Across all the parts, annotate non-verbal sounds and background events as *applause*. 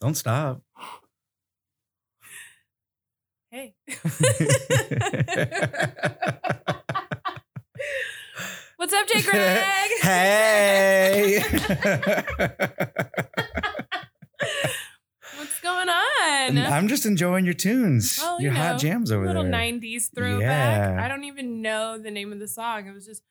Don't stop. Hey. What's up, Jay Greg? hey. What's going on? I'm just enjoying your tunes. Well, you your hot jams over there. little 90s throwback. Yeah. I don't even know the name of the song. It was just.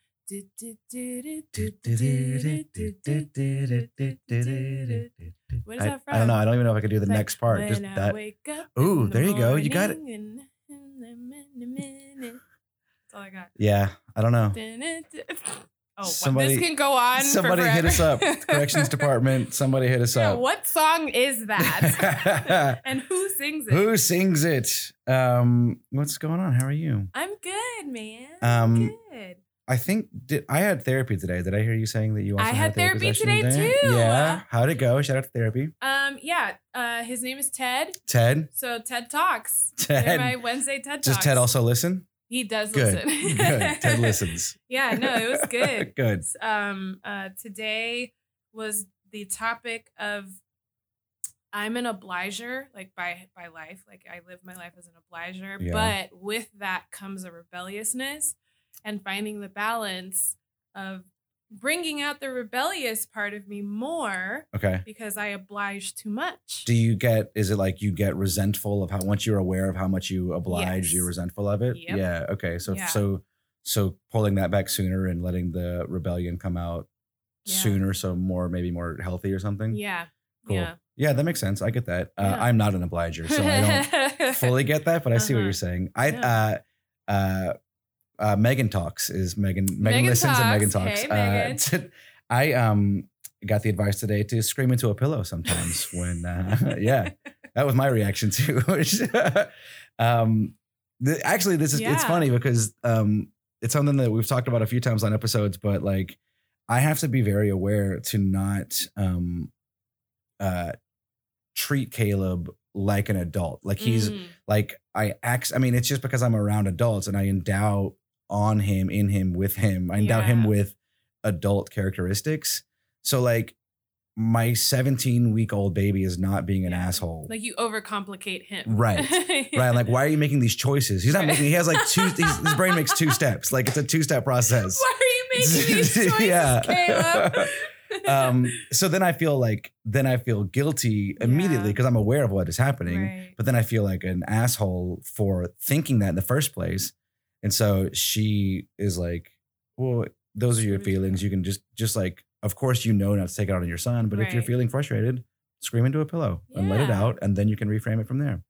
What is I, that from? I don't know. I don't even know if I could do the like, next part. Just I that. wake up Ooh, the there you go. You got it. morning That's all I got. Yeah, I don't know. Oh. Somebody- this can go on. for Somebody hit us up. Corrections department. Somebody hit us *laughs* Yeah, up. what song is that? *laughs* and who sings it? Who sings it? Um, what's going on? How are you? I'm good, man. Um, I'm good. I think did, I had therapy today. Did I hear you saying that you also I had a therapy session today, too. Yeah. How'd it go? Shout out to therapy. Um, yeah. Uh, his name is Ted. Ted. So Ted talks. They're Ted. my Wednesday TED Talks. Does. Ted also listen? He does Good. listen. Good. Ted *laughs* listens. yeah. No, it was *laughs* good. Good. um uh today was the topic of I'm an obliger like by by life like I live my life as an obliger Yeah. but with that comes a rebelliousness and finding the balance of bringing out the rebellious part of me more Okay. because I oblige too much. Do you get? Is it like you get resentful of how once you're aware of how much you oblige, Yes. you're resentful of it? Yep. Yeah. Okay. So Yeah. so so pulling that back sooner and letting the rebellion come out Yeah. sooner, so more maybe more healthy or something. yeah. Cool. Yeah. Yeah, that makes sense. I get that. Uh. I'm not an obliger, so I don't *laughs* fully get that, but I see what Uh-huh. you're saying. I uh uh uh Megan talks is Megan Megan, Megan listens and Megan talks. talks. Hey, Megan. Uh, *laughs* t- I um got the advice today to scream into a pillow sometimes *laughs* when uh *laughs* yeah. That was my reaction too. um the, actually this is it's funny because um it's something that we've talked about a few times on episodes, but like I have to be very aware to not um uh treat Caleb like an adult. Like he's Mm. like I act I mean, it's just because I'm around adults and I endow on him, in him, with him. I endow him with adult characteristics. So like my 17 week old baby is not being an Yeah. asshole. like you overcomplicate him. Right. *laughs* right. Like, why are you making these choices? He's not making, he has like two, *laughs* his brain makes two steps. Like it's a two step process. Why are you making *laughs* these choices, Yeah. Um, so then I feel like, then I feel guilty immediately Yeah. because I'm aware of what is happening. Right. But then I feel like an asshole for thinking that in the first place. And so she is like, well, those are your feelings. You can just, just like, of course, you know not to take it out on your son. But if you're feeling frustrated, scream into a pillow and let it out. And then you can reframe it from there.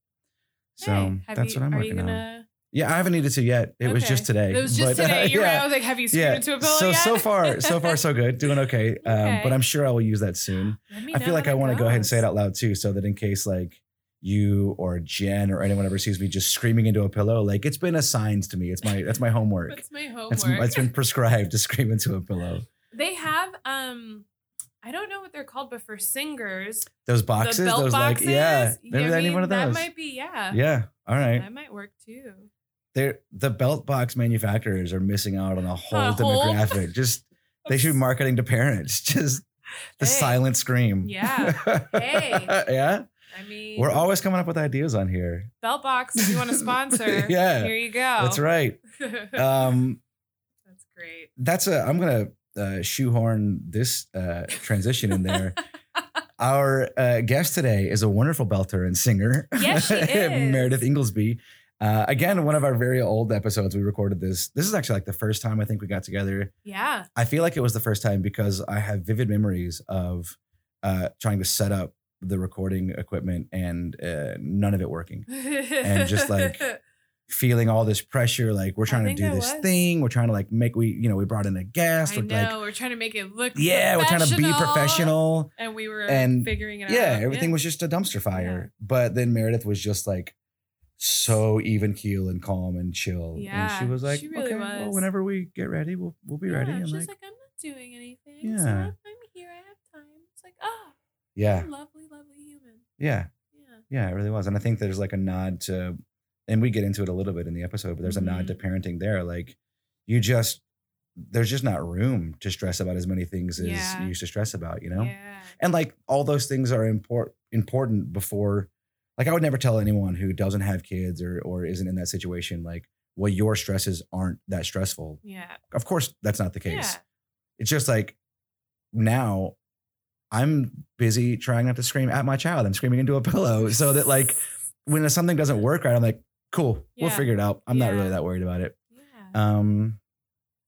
So Hey, that's you- what I'm working you on. gonna, Yeah, I haven't needed to yet. It was just today. It was just But, uh, *laughs* today. You're right. yeah. I was like, have you screamed Yeah. into a pillow So yet? so far, so far, so good. Doing okay. *laughs* Um, Okay. but I'm sure I will use that soon. Let me I feel like I want to go ahead and say it out loud too, so that in case like you or Jen or anyone ever sees me just screaming into a pillow, like it's been assigned to me. It's my that's my homework. That's my homework. It's, it's been *laughs* prescribed to scream into a pillow. they have um I don't know what they're called, but for singers, Those boxes, those boxes. like yeah, maybe I I need mean, one of those. That might be yeah. yeah, all right. That might work too. They're the belt box manufacturers are missing out on a whole A whole- demographic. *laughs* Just they should be marketing to parents. *laughs* Just the Hey. silent scream. Yeah. Hey. yeah. I mean, We're always coming up with ideas on here. belt box. If you want to sponsor, *laughs* Yeah. here you go. That's right. *laughs* Um, That's great. that's a i'm gonna uh, shoehorn this uh, transition in there *laughs* our uh, guest today is a wonderful belter and singer Yes, she is. meredith inglesby uh, again one of our very old episodes we recorded this this is actually like the first time i think we got together Yeah. i feel like it was the first time because i have vivid memories of uh, trying to set up the recording equipment and uh, none of it working and just, like, *laughs* feeling all this pressure like we're trying to do this was. thing we're trying to like make we you know we brought in a guest I we're know like we're trying to make it look yeah we're trying to be professional and we were And, figuring it yeah out. Yeah everything was just a dumpster fire but then meredith was just like so even keel and calm and chill yeah and she was like she really okay well whenever we get ready we'll we'll be Yeah, ready and she's like, like, I'm not doing anything. Yeah. I'm, I'm here. I have time. It's like, oh, yeah lovely. Yeah Yeah. yeah it really was and i think there's like a nod to and we get into it a little bit in the episode but there's a nod to Mm-hmm. parenting there like you just there's just not room to stress about as many things as Yeah. you used to stress about you know Yeah. and like all those things are important important before like I would never tell anyone who doesn't have kids or or isn't in that situation like well your stresses aren't that stressful. Yeah. Of course that's not the case. Yeah. It's just like now I'm busy trying not to scream at my child. I'm screaming into a pillow *laughs* so that like when something doesn't work right, I'm like, cool, we'll figure it out. I'm not really that worried about it. Yeah. Um,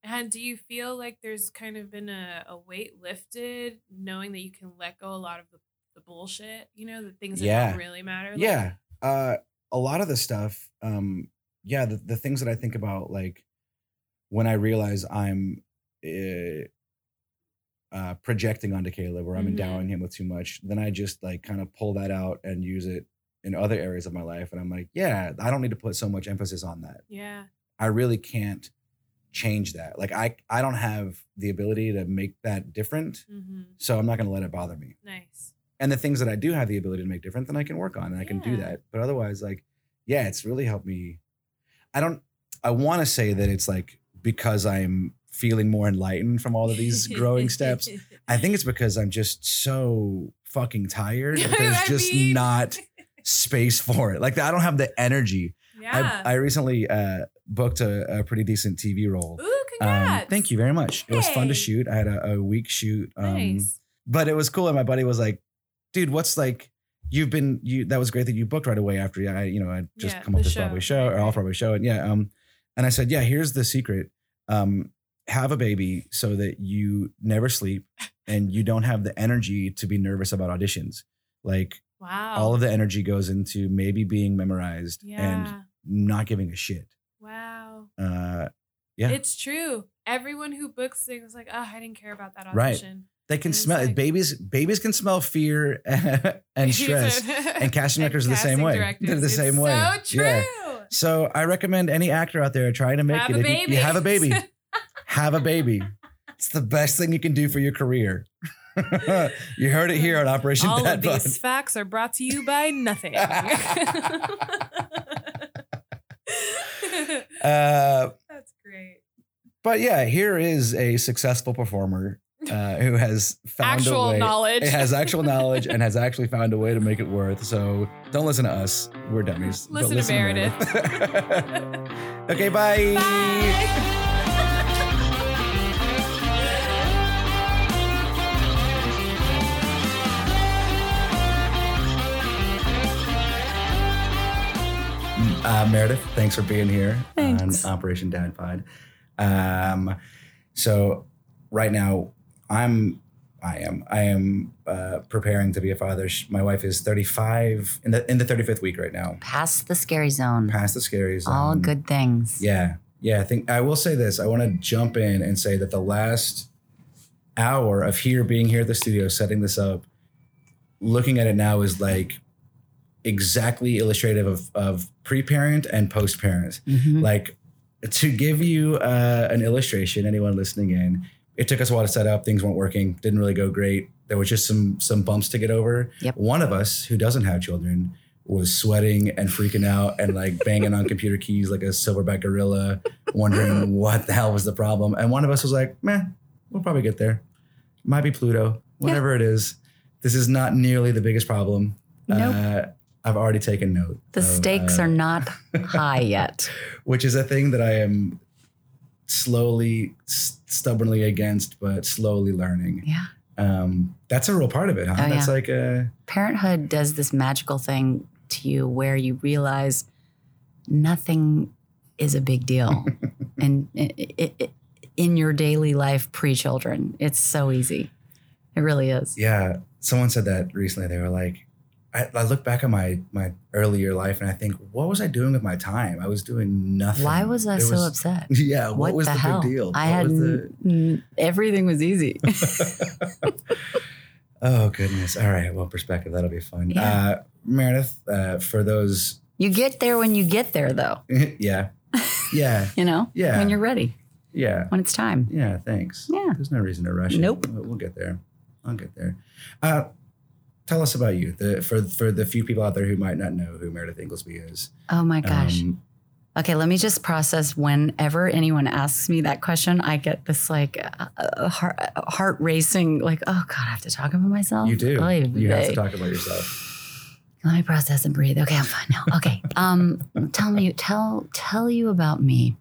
And do you feel like there's kind of been a, a weight lifted knowing that you can let go a lot of the, the bullshit, you know, the things that Yeah. don't really matter? Like, yeah. Uh, a lot of the stuff, um, yeah, the, the things that I think about, like when I realize I'm uh, uh, projecting onto Caleb or I'm Mhm. endowing him with too much, then I just like kind of pull that out and use it in other areas of my life. And I'm like, yeah, I don't need to put so much emphasis on that. Yeah. I really can't change that. Like I I don't have the ability to make that different. hmm So I'm not going to let it bother me. Nice. And the things that I do have the ability to make different, then I can work on and I can do that. But otherwise like yeah, it's really helped me. I don't I want to say that it's like because I'm feeling more enlightened from all of these *laughs* growing steps. I think it's because I'm just so fucking tired. *laughs* There's just mean- not space for it. Like I don't have the energy. Yeah. I, I recently uh, booked a, a pretty decent TV role. Ooh, Um, congrats. thank you very much. It was fun to shoot. I had a, a week shoot. Um, Nice. But it was cool. And my buddy was like, dude, what's like, you've been, you, that was great that you booked right away after I, you know, I just Yeah, come off the this show. Broadway show or off. Broadway show. And yeah. Um, and I said, yeah, here's the secret. Um, have a baby so that you never sleep and you don't have the energy to be nervous about auditions. Like Wow. all of the energy goes into maybe being memorized yeah. and not giving a shit. wow. Uh, Yeah. It's true. Everyone who books things like, oh, I didn't care about that audition. Right. They can smell like- babies. Babies can smell fear *laughs* and stress. and *laughs* casting directors are the same way. *laughs* They're the It's same way. So true. Yeah. So I recommend any actor out there trying to make Have it. a if you- You, have a baby. Have a baby. It's the best thing you can do for your career. *laughs* you heard it here on Operation All Dad of these facts are brought to you by nothing. *laughs* Uh, That's great. but yeah, here is a successful performer uh, who has found a Actual way. knowledge. It has actual knowledge and has actually *laughs* found a way to make it worth. So don't listen to us. We're dummies. but Listen to Meredith. Meredith. okay, bye. Bye. Uh, Meredith, thanks for being here Thanks. on Operation Dad Pod. Um, so right now, I'm, I am, I am uh, preparing to be a father. My wife is 35 in the in the 35th week right now, Past the scary zone. past the scary zone. All good things. Yeah, yeah. I think I will say this. I want to jump in and say that the last hour of here being here at the studio, setting this up, looking at it now is like exactly illustrative of of pre-parent and post-parent. Mhm. Like to give you uh, an illustration, anyone listening in, it took us a while to set up. Things weren't working. Didn't really go great. There was just some some bumps to get over. Yep. One of us who doesn't have children was sweating and freaking out and like banging on computer keys like a silverback gorilla, wondering what the hell was the problem. And one of us was like, "Man, we'll probably get there. Might be Pluto, whatever it is. This is not nearly the biggest problem." Nope. Uh, I've already taken note. the of, stakes uh, are not *laughs* high yet. which is a thing that I am slowly, stubbornly against, but slowly learning. Yeah. Um, that's a real part of it, huh? Oh, that's yeah. like a Parenthood does this magical thing to you where you realize nothing is a big deal. *laughs* and it, it, it, in your daily life pre children, it's so easy. It really is. yeah. Someone said that recently. They were like, I, I look back at my my earlier life and I think, what was I doing with my time? I was doing nothing. Why was I There so upset? *laughs* Yeah. What, What, was the, the, hell? big deal? I What had was the- n- everything was easy. *laughs* *laughs* oh goodness. All right. Well, perspective. That'll be fun. Yeah. Uh, Meredith, uh, for those, you get there when you get there, though. yeah, yeah, You know, Yeah. when you're ready, yeah. when it's time. Yeah, thanks. Yeah. There's no reason to rush. Nope. We'll, we'll get there. I'll get there. Uh, tell us about you. The for for the few people out there who might not know who Meredith Inglesby is. Oh my gosh. Um, Okay, let me just process. Whenever anyone asks me that question, I get this like uh, heart, heart racing, like, oh God, I have to talk about myself. you do. Oy You have to talk about yourself. Let me process and breathe. Okay, I'm fine now. Okay. Um, tell me, tell tell you about me.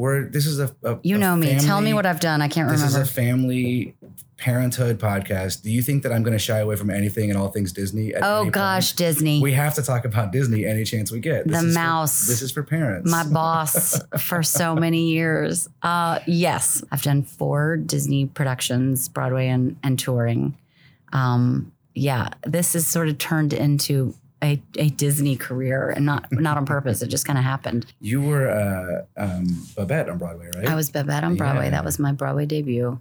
We're this is a, a You a know me. Tell me what I've done. I can't This remember. This is a family parenthood podcast. Do you think that I'm going to shy away from anything and all things Disney? At oh any point? gosh, Disney. we have to talk about Disney any chance we get. The is for- mouse. this is for parents. my boss for so *laughs* many years. Uh, yes, I've done four Disney productions, Broadway and, and touring. Um, yeah, this has sort of turned into a, a Disney career, and not not on purpose. It just kind of happened. You were uh, um, Babette on Broadway, right? I was Babette on Broadway. Yeah. That was my Broadway debut,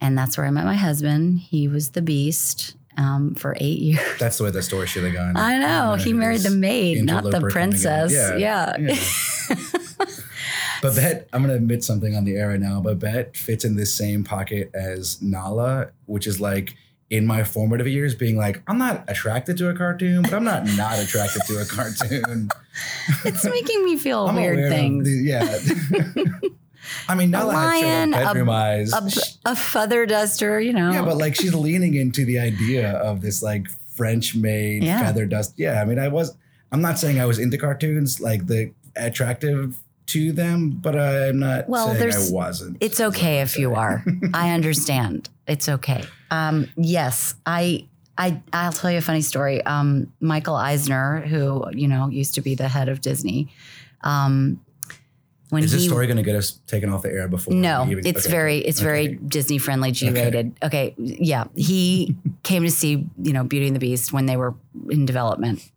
and that's where I met my husband. He was the Beast um, for eight *laughs* years. That's the way the story should have gone. I know he married the maid, not the interloper coming in. princess. Yeah, yeah. yeah. *laughs* Babette, I'm going to admit something on the air right now. Babette fits in this same pocket as Nala, which is like in my formative years being like, I'm not attracted to a cartoon, but I'm not not attracted to a cartoon. it's making me feel *laughs* weird things. the- yeah. *laughs* I mean, Nala had lion, straight a- bedroom eyes. a, a feather duster, you know. Yeah, but like she's leaning into the idea of this like French maid Yeah. feather dust. Yeah, I mean, I was. I'm not saying I was into cartoons like the attractive to them, but I'm not Well, saying I wasn't. it's okay if you are. I *laughs* understand. It's okay. Um, yes, I. I, I'll tell you a funny story. Um, Michael Eisner, who you know used to be the head of Disney, um, when Is he story going to get us taken off the air before? No, even- it's okay. very it's very Disney friendly, G rated. Okay. yeah. He *laughs* came to see you know Beauty and the Beast when they were in development,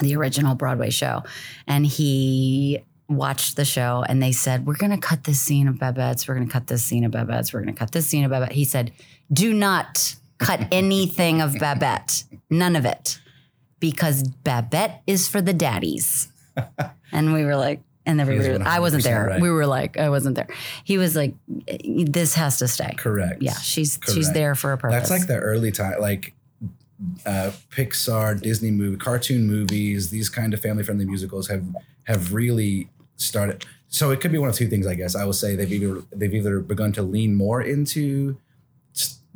the original Broadway show, and he watched the show and they said we're going to cut this scene of Babette's, we're going to cut this scene of Babette's, we're going to cut this scene of Babette. He said, "Do not cut anything of Babette, none of it, because Babette is for the daddies." *laughs* and we were like. And everybody, was I wasn't there. right. We were like, I wasn't there. He was like, this has to stay. Correct. Yeah, she's she's there for a purpose. That's like the early time, like uh, Pixar, Disney movie, cartoon movies. These kind of family friendly musicals have have really started. So it could be one of two things, I guess. I will say they've either they've either begun to lean more into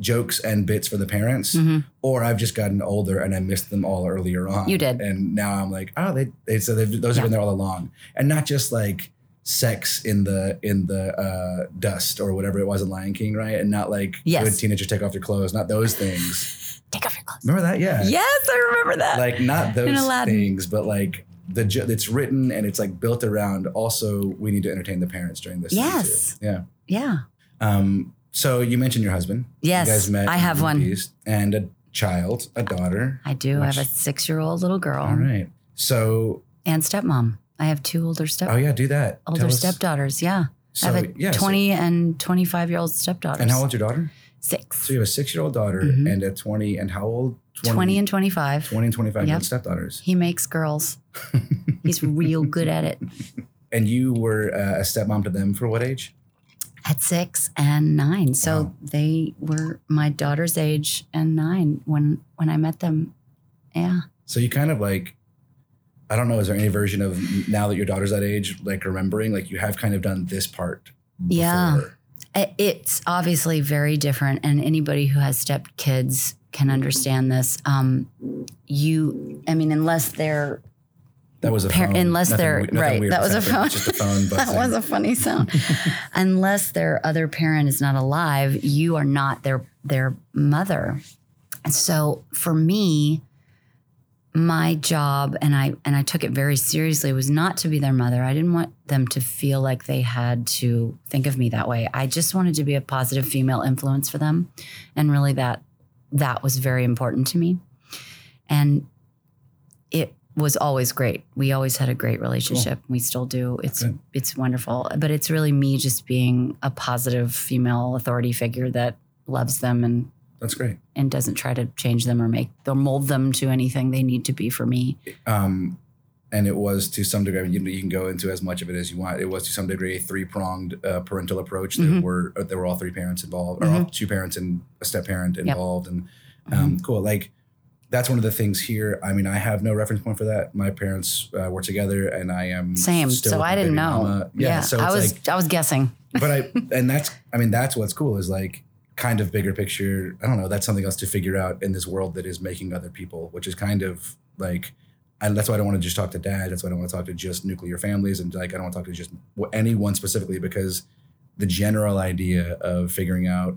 jokes and bits for the parents, Mhm. or I've just gotten older and I missed them all earlier on. You did. and now I'm like, oh, they they so they've, those Yeah. have been there all along, and not just like sex in the in the uh, dust or whatever it was in Lion King, right? And not like Yes. good teenagers take off their clothes, not those things. Take off your clothes. Remember that? Yeah. Yes, I remember that. Like not those things, but like the it's written and it's like built around. Also, we need to entertain the parents during this. Yes. too. Yeah. yeah. Um. So you mentioned your husband. Yes, You guys met. I have one. movies, and a child, a daughter. I do. I have a six year old little girl All right. So and stepmom. I have two older step oh yeah, do that. older Tell us- stepdaughters. Yeah. So I have a yeah. so- 20 and 25 year old stepdaughters. and how old's your daughter? Six. So you have a six-year-old daughter Mhm. and a twenty. And how old? 20 and 25. 20 and 25 year Yep. old stepdaughters. He makes girls. He's real good at it. And you were uh, a stepmom to them for what age? At six and nine. So Wow. they were my daughter's age and nine when when I met them. Yeah. So you kind of like, I don't know, is there any version of now that your daughter's that age, like remembering, like you have kind of done this part? Yeah. before? I- It's obviously very different, and anybody who has step kids can understand this. Um, you, I mean, unless they're That was a Par- phone. unless Nothing they're nothing right, that was a phone. Just a phone. *laughs* that was a funny sound. *laughs* unless their other parent is not alive, you are not their their mother. And so for me, my job and I and I took it very seriously was not to be their mother. I didn't want them to feel like they had to think of me that way. I just wanted to be a positive female influence for them. And really that that was very important to me. And it was always great. We always had a great relationship. We still do. It's Good. it's wonderful. But it's really me just being a positive female authority figure that loves them and That's great. and doesn't try to change them or make or mold them to anything they need to be for me. Um, and it was to some degree, you, you can go into as much of it as you want. It was to some degree a three pronged uh, parental approach. There Mhm. were uh, there were all three parents involved, or Mm-hmm. all two parents and a step parent involved, and um, cool. Like that's one of the things here. I mean, I have no reference point for that. My parents uh, were together, and I am Same. still So I didn't know. mama. Yeah, so I was like, I was guessing. *laughs* but I *laughs* and that's I mean that's what's cool is like kind of bigger picture. I don't know. That's something else to figure out in this world that is making other people, which is kind of like and that's why I don't want to just talk to dad. That's why I don't want to talk to just nuclear families and like I don't want to talk to just anyone specifically because the general idea of figuring out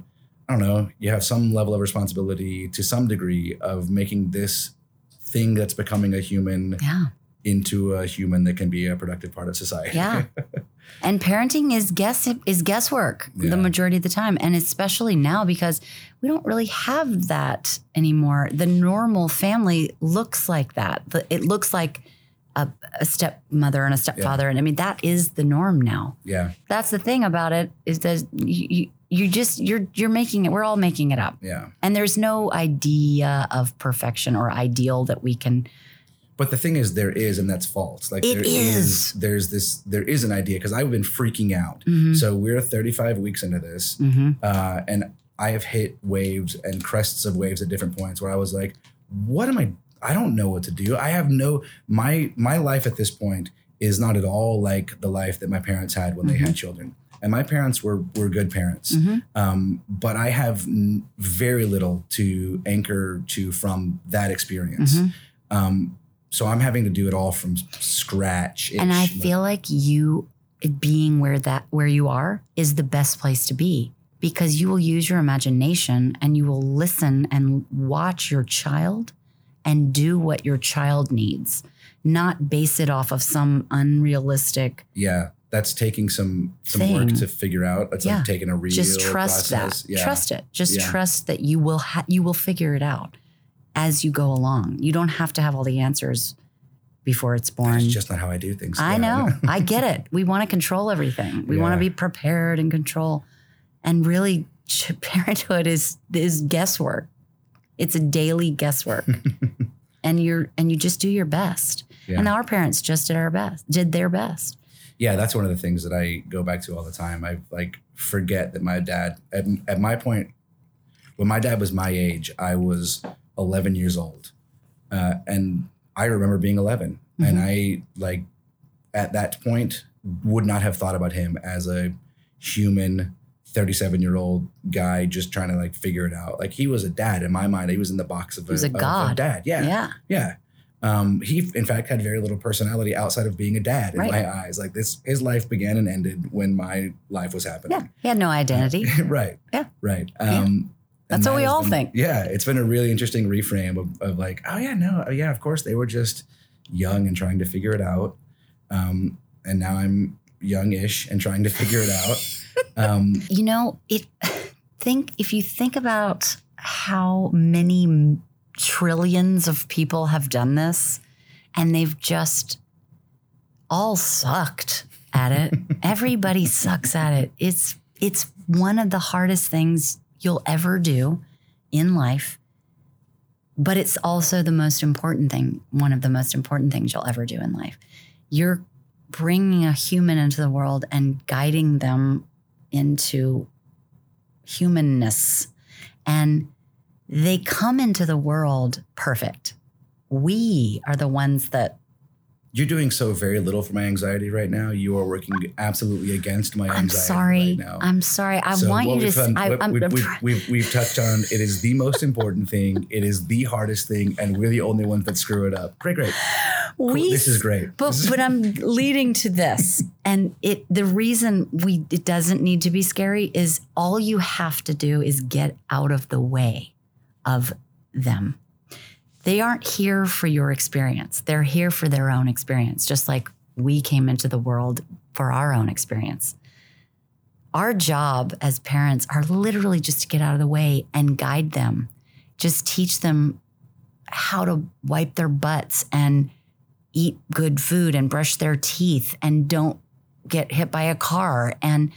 I don't know, you have some level of responsibility to some degree of making this thing that's becoming a human Yeah. into a human that can be a productive part of society. Yeah. *laughs* and parenting is guess is guesswork Yeah. the majority of the time and especially now because we don't really have that anymore the normal family looks like that it looks like a, a stepmother and a stepfather and i mean that is the norm now yeah. that's the thing about it is that you, you, just you're you're making it we're all making it up Yeah. and there's no idea of perfection or ideal that we can But the thing is, there is, and that's false. Like It there is. There's this. There is an idea because I've been freaking out. Mhm. So we're 35 weeks into this, Mhm. uh, and I have hit waves and crests of waves at different points where I was like, "What am I? I don't know what to do. I have no my my life at this point is not at all like the life that my parents had when they had children." And my parents were were good parents, Mhm. um, but I have n- very little to anchor to from that experience. Mhm. Um, so I'm having to do it all from scratch. and I feel like you being where that where you are is the best place to be because you will use your imagination and you will listen and watch your child and do what your child needs, not base it off of some unrealistic. yeah, that's taking some some work to figure out. It's Yeah. like taking a real Just trust process. that. Yeah. Trust it. Just Yeah. trust that you will ha- you will figure it out as you go along. You don't have to have all the answers before it's born. That's just not how I do things. I know. *laughs* I get it. We want to control everything. We want to be prepared and control. And really, *laughs* parenthood is is guesswork. It's a daily guesswork, *laughs* and you're and you just do your best. And our parents just did our best, did their best. Yeah, that's one of the things that I go back to all the time. I like forget that my dad at, at my point when my dad was my age, I was 11 years old, uh, and I remember being 11, and I like at that point would not have thought about him as a human 37 year old guy just trying to like figure it out. Like he was a dad in my mind. He was in the box of He was a of god. dad. Yeah. Yeah. Yeah. Um, he in fact had very little personality outside of being a dad in Right. my eyes. Like this, his life began and ended when my life was happening. Yeah. He had no identity. *laughs* right. Yeah. Right. Yeah. Um, That's what that we all been- think. Yeah, it's been a really interesting reframe of, of like, oh yeah, no, yeah, of course they were just young and trying to figure it out, um, and now I'm youngish and trying to figure it out. *laughs* Um, You know, it *sighs* think if you think about how many trillions of people have done this and they've just all sucked at it. *laughs* Everybody sucks at it. It's it's one of the hardest things you'll ever do in life. But it's also the most important thing, one of the most important things you'll ever do in life. You're bringing a human into the world and guiding them into humanness. And they come into the world perfect. We are the ones that you're doing so very little for my anxiety right now. You are working absolutely against my anxiety I'm sorry. right now. I'm sorry. I So want you to. we've I, I'm, we've, we've, we've, we've touched on it is the most important thing. It is the hardest thing, and we're the only ones that screw it up. Great, great. Cool. we This is great. But but I'm *laughs* leading to this, and it the reason we it doesn't need to be scary is all you have to do is get out of the way of them. They aren't here for your experience. They're here for their own experience, just like we came into the world for our own experience. Our job as parents are literally just to get out of the way and guide them, just teach them how to wipe their butts and eat good food and brush their teeth and don't get hit by a car and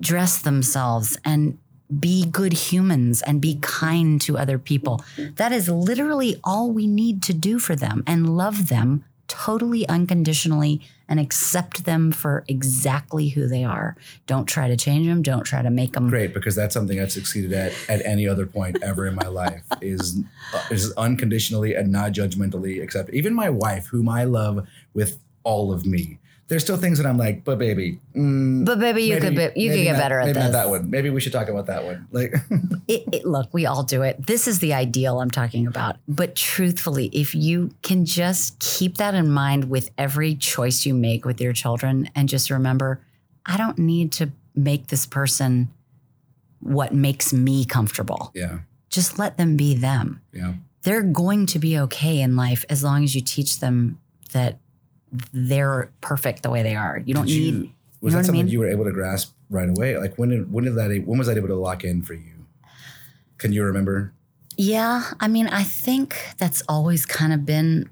dress themselves and be good humans and be kind to other people. That is literally all we need to do for them and love them totally unconditionally and accept them for exactly who they are. Don't try to change them, don't try to make them great because that's something I've succeeded at at any other point ever in my life is uh, is unconditionally and not judgmentally accept. Even my wife, whom I love with all of me, there's still things that I'm like, but baby, mm, But baby, you could maybe- be, you could get not- better at maybe this. not that one. Maybe we should talk about that one. Like, *laughs* It, it, look, we all do it. This is the ideal I'm talking about. But truthfully, if you can just keep that in mind with every choice you make with your children and just remember, I don't need to make this person what makes me comfortable. yeah, Just let them be them. yeah, They're going to be okay in life as long as you teach them that they're perfect the way they are. You don't you- need Was know that what I something mean? you were able to grasp right away? Like when did when did that when was that able to lock in for you? Can you remember? Yeah, I mean, I think that's always kind of been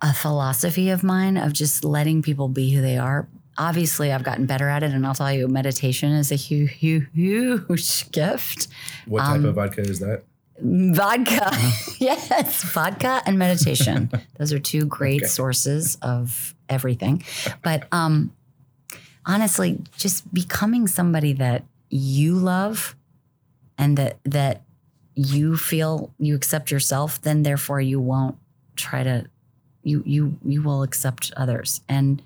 a philosophy of mine of just letting people be who they are. Obviously, I've gotten better at it, and I'll tell you, meditation is a huge, huge, *laughs* huge gift. What type Um, of vodka is that? Vodka, *laughs* yes, vodka and meditation. *laughs* Those are two great Okay. sources of everything. But um, honestly, just becoming somebody that you love and that that you feel you accept yourself, then therefore you won't try to you you you will accept others. And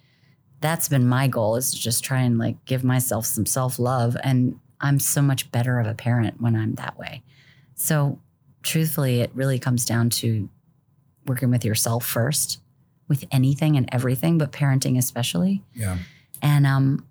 that's been my goal is to just try and like give myself some self-love. And I'm so much better of a parent when I'm that way. So truthfully, it really comes down to working with yourself first with anything and everything, but parenting especially. Yeah, And um,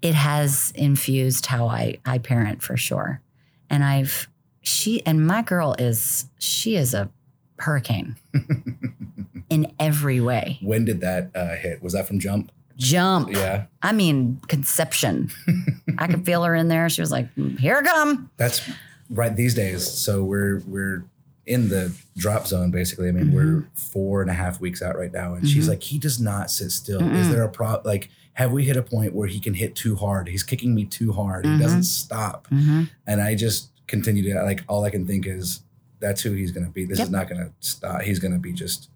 it has infused how I, I parent for sure. And I've, she, and my girl is, she is a hurricane *laughs* in every way. when did that uh, hit? Was that from Jump? Jump. Yeah, I mean, conception. *laughs* I could feel her in there. She was like, "Mm, here I come. that's right these days. So we're we're in the drop zone basically. I mean, Mm-hmm. we're four and a half weeks out right now, and she's Mhm. like, he does not sit still. Is Mm-mm. there a pro? Like, have we hit a point where he can hit too hard? He's kicking me too hard. Mhm. He doesn't stop. Mhm. And I just continue to like all I can think is that's who he's going to be. This Yep. is not going to stop. He's going to be just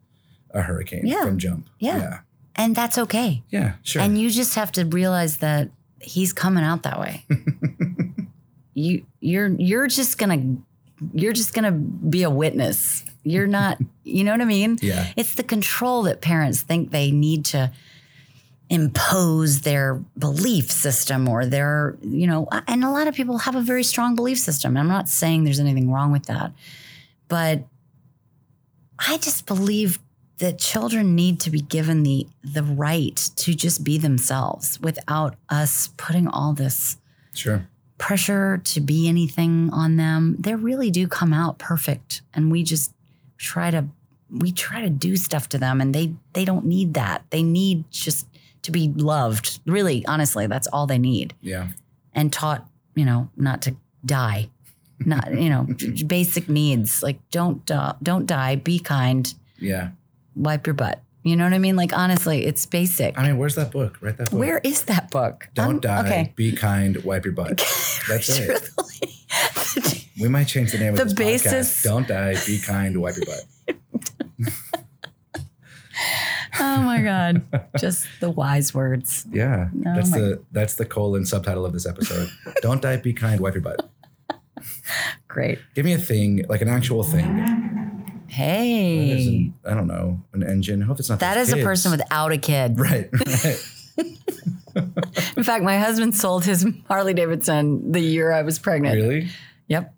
a hurricane Yeah. from jump. Yeah. Yeah. And that's okay. Yeah. Sure. And you just have to realize that he's coming out that way. *laughs* you you're you're just gonna you're just gonna be a witness. You're not, *laughs* you know what I mean? yeah. It's the control that parents think they need to impose their belief system or their, you know, and a lot of people have a very strong belief system. I'm not saying there's anything wrong with that. But I just believe that children need to be given the the right to just be themselves without us putting all this Sure. Pressure to be anything on them. They really do come out perfect and we just try to we try to do stuff to them and they they don't need that. They need just to be loved. Really, honestly, that's all they need. Yeah. And taught, you know, not to die. Not, you know, *laughs* basic needs like don't uh, don't die, be kind, Yeah. wipe your butt. You know what I mean? Like honestly, it's basic. I mean, where's that book? Write that book. Where is that book? Don't I'm- die. Okay. Be kind. Wipe your butt. *laughs* That's it. We might change the name of The this basis- podcast. Don't die. Be kind. Wipe your butt. *laughs* oh my god just the wise words Yeah. Oh that's my- the that's the colon subtitle of this episode. Don't die. Be kind. Wipe your butt. *laughs* great Give me a thing, like an actual thing. Hey an- I don't know, an engine. I hope it's not. that is a person without a kid *laughs* Right. Right. in fact my husband sold his harley davidson the year i was pregnant really? yep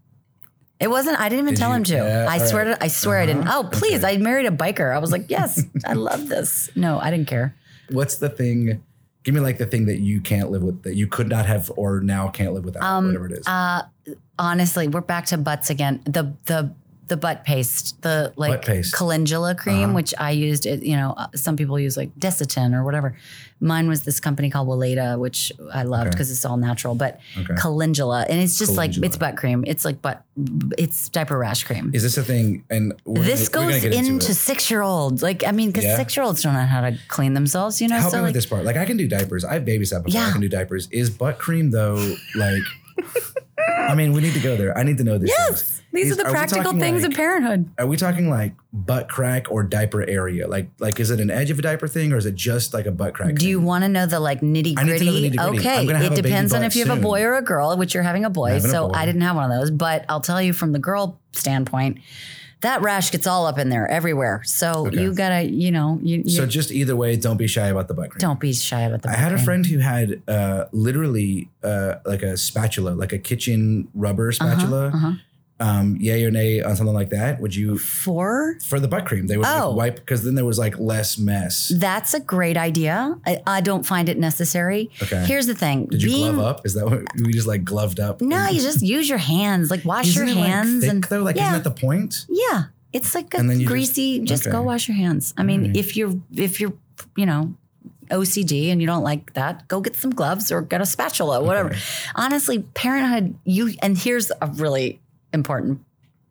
it wasn't i didn't even Did tell you- him to yeah, i swear right. to, i swear i didn't Uh-huh. oh please Okay. i married a biker i was like yes *laughs* i love this no i didn't care What's the thing? Give me like the thing that you can't live with, that you could not have, or now can't live without, Um, whatever it is. uh honestly we're back to butts again the the the butt paste the like paste. calendula cream Uh-huh. which i used it you know uh, some people use like desitin or whatever mine was this company called Weleda, which i loved Okay. because it's all natural but okay. calendula and it's just like it's butt cream it's like butt it's diaper rash cream Is this a thing? And this goes into it. six year olds like i mean because Yeah. six year olds don't know how to clean themselves you know Help so me like with this part. Like I can do diapers. I've babysat before. I can do diapers. Is butt cream though? Like, *laughs* I mean, we need to go there. I need to know this. yes these, are the we practical things like- of parenthood Are we talking like butt crack or diaper area? Like, like is it an edge of a diaper thing or is it just like a butt crack? Do you want to know the like nitty I need to know the gritty? Okay, it a depends on if you have a boy or a girl, which you're having a boy. having a So boy. I didn't have one of those, but I'll tell you from the girl standpoint, that rash gets all up in there everywhere. So Okay. you gotta, you know, you, So just either way, don't be shy about the butt cream. don't be shy about the. I had a friend who had uh, literally uh, like a spatula, like a kitchen rubber spatula. Uh-huh. Um, yay or nay on something like that? Would you For for the butt cream? They would like, Oh. wipe because then there was like less mess. that's a great idea. I, I don't find it necessary. Okay. Here's the thing. Did you glove up? Is that what we just like gloved up? No, you just use your hands. Like wash Isn't your like, hands thick, and though, like yeah. isn't that the point? Yeah, it's like a And then you just- greasy. Just, go okay. wash your hands. I mean, Alright. if you're if you're you know OCD and you don't like that, go get some gloves or get a spatula, whatever. Okay. Honestly, parenthood. You and here's a really important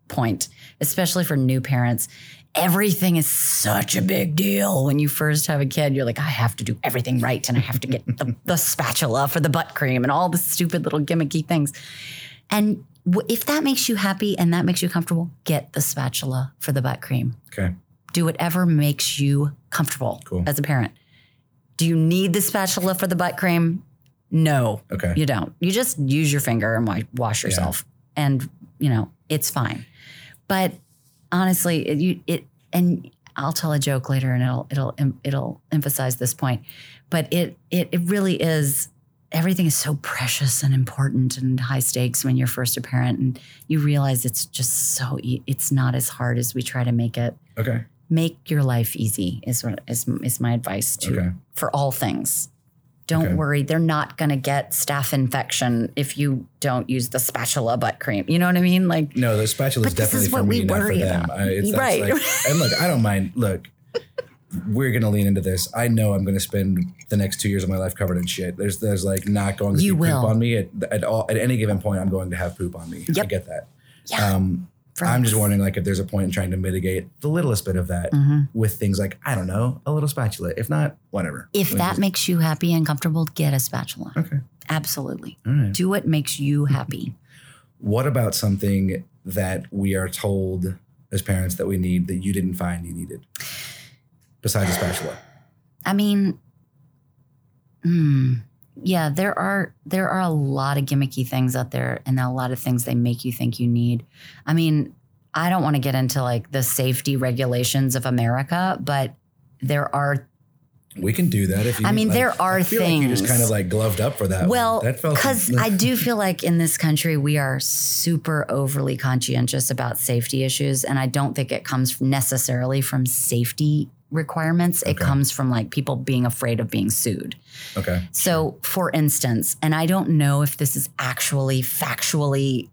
point, especially for new parents. Everything is such a big deal when you first have a kid. You're like, I have to do everything right, and I have to get the, *laughs* the spatula for the butt cream and all the stupid little gimmicky things. And if that makes you happy and that makes you comfortable, get the spatula for the butt cream. Okay. Do whatever makes you comfortable Cool. as a parent. Do you need the spatula for the butt cream? No, Okay. you don't. You just use your finger and wash yourself, and you know it's fine. But honestly, it, you it and I'll tell a joke later, and it'll it'll it'll emphasize this point. But it it it really is. Everything is so precious and important and high stakes when you're first a parent, and you realize it's just so e- it's not as hard as we try to make it. Okay. Make your life easy is what is is my advice to Okay. for all things. Don't Okay. worry, they're not going to get staph infection if you don't use the spatula butt cream. You know what I mean? Like, No, the spatula is definitely is for me, not for worry them. about. I, it's, Right. Like, and look, I don't mind. Look, we're gonna lean into this. I know I'm gonna spend the next two years of my life covered in shit. There's, there's like not going to You be will. poop on me at, at all. At any given point, I'm going to have poop on me. I get that. yeah. Um, I'm just wondering, like, if there's a point in trying to mitigate the littlest bit of that Mhm. with things like I don't know, a little spatula. If not, whatever. If that just- makes you happy and comfortable, get a spatula. okay, Absolutely. all right. Do what makes you *laughs* happy. What about something that we are told as parents that we need that you didn't find you needed, besides a spatula? I mean, hmm, yeah, there are there are a lot of gimmicky things out there, and a lot of things they make you think you need. I mean, I don't want to get into like the safety regulations of America, but there are We can do that if you. I mean, like, there are I feel Like you just kind of like gloved up for that. Well, that felt because I do feel like in this country we are super overly conscientious about safety issues, and I don't think it comes necessarily from safety requirements. It Okay. comes from like people being afraid of being sued. okay. So, for instance, and I don't know if this is actually factually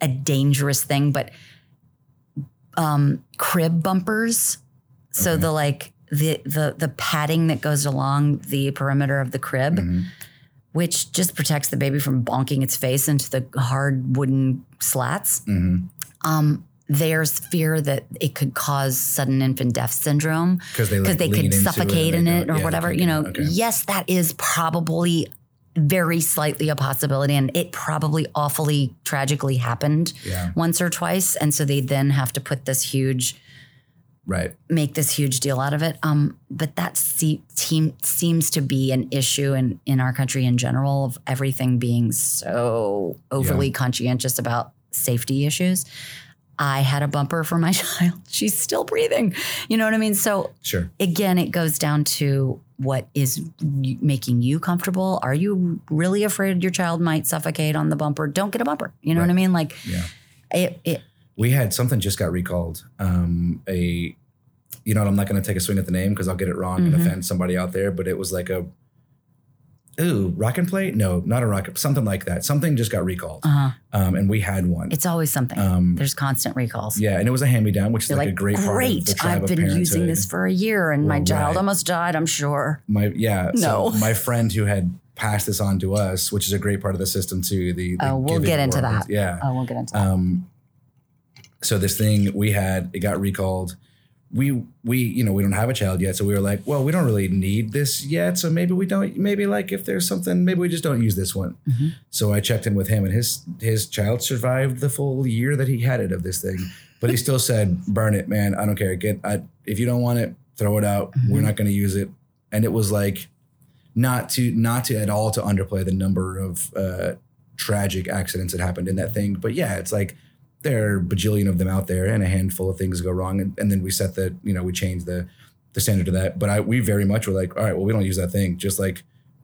a dangerous thing, but um, crib bumpers. So Okay. the like the the the padding that goes along the perimeter of the crib Mhm. which just protects the baby from bonking its face into the hard wooden slats. Mhm. Um, there's fear that it could cause sudden infant death syndrome Because they like they could suffocate and in it or yeah, whatever. You know, okay. yes, that is probably very slightly a possibility, and it probably awfully tragically happened Yeah. once or twice, and so they then have to put this huge Right. make this huge deal out of it. Um, but that se- team seems to be an issue in in our country in general of everything being so overly conscientious about safety issues. I had a bumper for my *laughs* child. She's still breathing. You know what I mean? So Sure. again, it goes down to what is making you comfortable. Are you really afraid your child might suffocate on the bumper? Don't get a bumper. You know what I mean? Like Yeah. it, it We had something just got recalled. Um, a, you know, what, I'm not going to take a swing at the name because I'll get it wrong and Mhm. offend somebody out there. But it was like a, ooh, Rock 'n Play? No, not a rock, Something like that. Something just got recalled. uh, Um, and we had one. it's always something. Um, There's constant recalls. yeah, and it was a hand me down, which is like, like, a great, part of great. I've been using this for a year, and my child right. almost died. I'm sure. My yeah. No. So *laughs* my friend who had passed this on to us, which is a great part of the system too. The, the Oh, we'll get into world. that. Yeah. Oh, we'll get into that. Um, so this thing we had, it got recalled. We we you know we don't have a child yet, so we were like, well, we don't really need this yet, so maybe we don't. Maybe like if there's something, maybe we just don't use this one. Mhm. So I checked in with him, and his his child survived the full year that he had it of this thing, but he *laughs* still said, "Burn it, man. I don't care. Get I, if you don't want it, throw it out. We're Mhm. not going to use it." And it was like not to not to at all to underplay the number of uh, tragic accidents that happened in that thing, but yeah, it's like there are a bajillion of them out there, and a handful of things go wrong, and, and then we set the you know we change the the standard to that. But I we very much were like, all right, well we don't use that thing, just like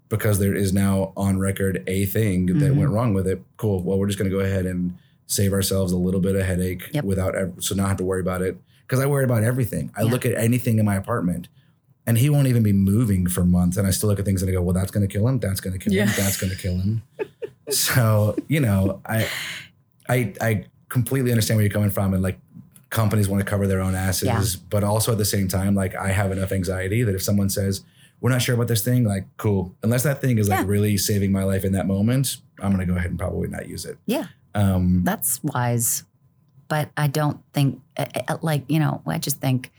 because there is now on record a thing that Mhm. went wrong with it. Cool. Well, we're just going to go ahead and save ourselves a little bit of headache Yep. without ev- so not have to worry about it because I worry about everything. I Yeah. look at anything in my apartment. And he won't even be moving for months. And I still look at things and I go, well, that's going to kill him. That's going to kill him. That's going to kill him. *laughs* so, you know, I, I, I completely understand where you're coming from. And like companies want to cover their own asses, Yeah. but also at the same time, like I have enough anxiety that if someone says, we're not sure about this thing, like, cool. Unless that thing is like Yeah. really saving my life in that moment, I'm going to go ahead and probably not use it. Yeah. Um, That's wise. But I don't think, uh, uh, like, you know, I just think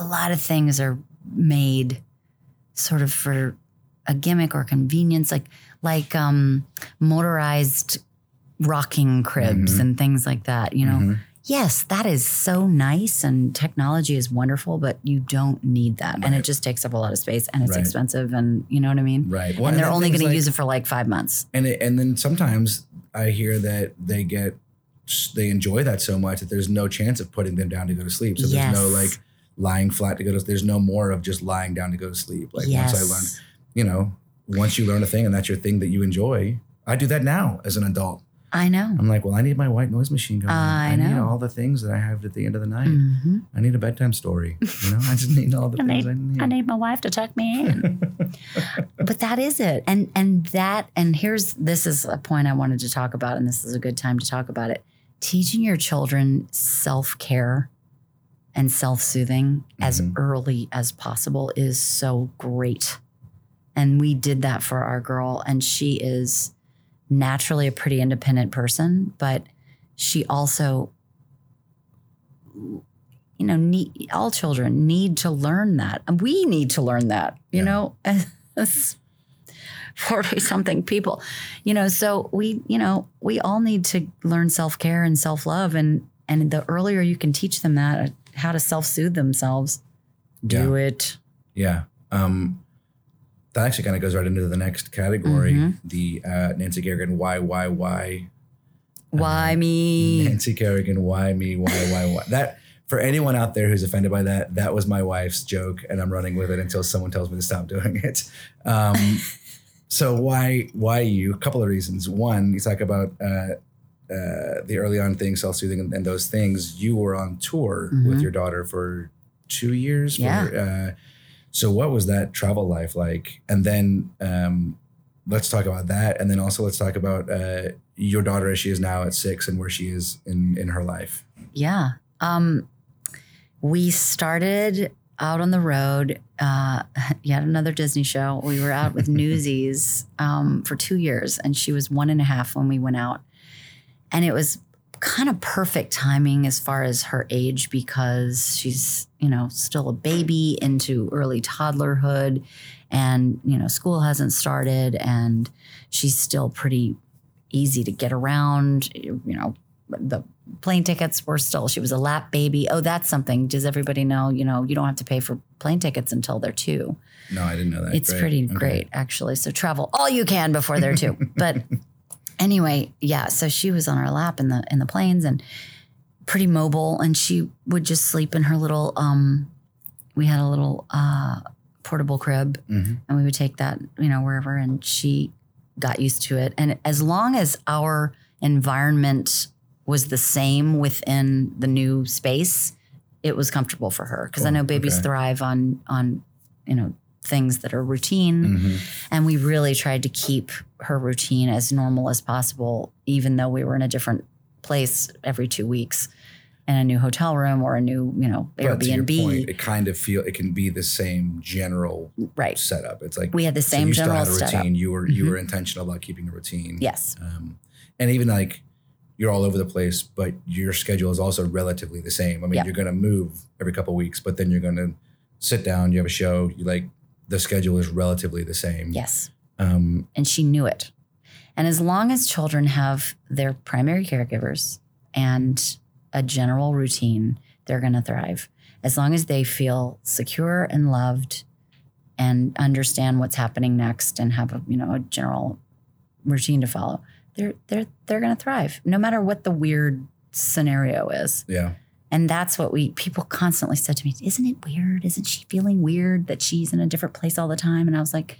a lot of things are made sort of for a gimmick or convenience, like, like um, motorized rocking cribs Mhm. and things like that, you know? mhm. Yes, that is so nice and technology is wonderful, but you don't need that. And it just takes up a lot of space and it's Right. expensive and you know what I mean? Right. Well, and they're only going to use it for like five months. and it, and then sometimes I hear that they get they enjoy that so much that there's no chance of putting them down to go to sleep. So there's no like lying flat to go to. There's no more of just lying down to go to sleep. Like once I learned, you know, once you learn a thing and that's your thing that you enjoy. I do that now as an adult. I know. I'm like, well, I need my white noise machine going. I need know. all the things that I have at the end of the night. hmm I need a bedtime story. You know, I just need all the *laughs* I things need- I need. I need my wife to tuck me in. *laughs* but that is it. And and that and here's this is a point I wanted to talk about and this is a good time to talk about it. Teaching your children self-care and self-soothing as Mhm. early as possible is so great. And we did that for our girl and she is naturally a pretty independent person, but she also you know, need, all children need to learn that. And we need to learn that, you Yeah. know, *laughs* as 40 something people, you know, so we, you know, we all need to learn self care and self love. And, and the earlier you can teach them that, how to self soothe themselves, do it. Yeah. Um, that actually kind of goes right into the next category, Mhm. the uh, Nancy Kerrigan why why why Why me? Nancy Kerrigan why me why why why that for anyone out there who's offended by that that was my wife's joke and I'm running with it until someone tells me to stop doing it. Um, *laughs* so why why you? A couple of reasons. One, you talk about uh, uh, the early on things, self soothing, and, and those things. You were on tour with Mhm. your daughter for two years. For, Yeah. uh, so what was that travel life like? And then um, let's talk about that, and then also let's talk about uh, your daughter as she is now at six and where she is in in her life. Yeah. Um, we started out on the road. Uh, *laughs* yet another Disney show. We were out with *laughs* Newsies um, for two years, and she was one and a half when we went out. And it was kind of perfect timing as far as her age because she's, you know, still a baby into early toddlerhood, and you know, school hasn't started, and she's still pretty easy to get around. You know, the plane tickets were still she was a lap baby oh that's something does everybody know you know you don't have to pay for plane tickets until they're two No, I didn't know that. it's Great. pretty Okay. great actually so travel all you can before they're two *laughs* but anyway yeah so she was on our lap in the in the planes and pretty mobile and she would just sleep in her little um we had a little uh portable crib Mhm. and we would take that you know wherever and she got used to it and as long as our environment was the same within the new space it was comfortable for her because i know babies Okay. thrive on on you know things that are routine Mhm. and we really tried to keep her routine as normal as possible even though we were in a different place every two weeks in a new hotel room or a new you know But to your airbnb point, it kind of feel it can be the same general right setup. It's like we had the so same you still had a routine. setup You were you Mhm. were intentional about keeping a routine. yes Um, and even like you're all over the place, but your schedule is also relatively the same. I mean, Yeah. you're going to move every couple of weeks, but then you're going to sit down. You have a show. You like the schedule is relatively the same. yes Um, and she knew it. And as long as children have their primary caregivers and a general routine, they're going to thrive. As long as they feel secure and loved and understand what's happening next and have a, you know, a general routine to follow, they're they're they're going to thrive no matter what the weird scenario is. Yeah. And that's what we people constantly said to me, isn't it weird? Isn't she feeling weird that she's in a different place all the time? And I was like,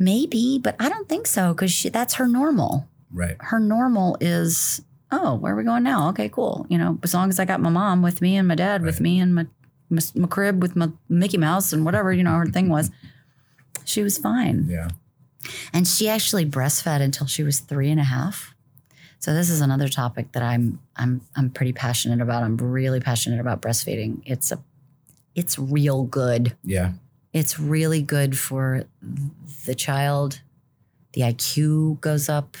maybe, but I don't think so because that's her normal. Right. Her normal is, oh, where are we going now? Okay, cool. You know, as long as I got my mom with me and my dad with me and my, my my crib with my Mickey Mouse and whatever you know her thing was, she was fine. Yeah. And she actually breastfed until she was three and a half. So this is another topic that I'm I'm I'm pretty passionate about. I'm really passionate about breastfeeding. It's a it's real good. Yeah. It's really good for the child. The IQ goes up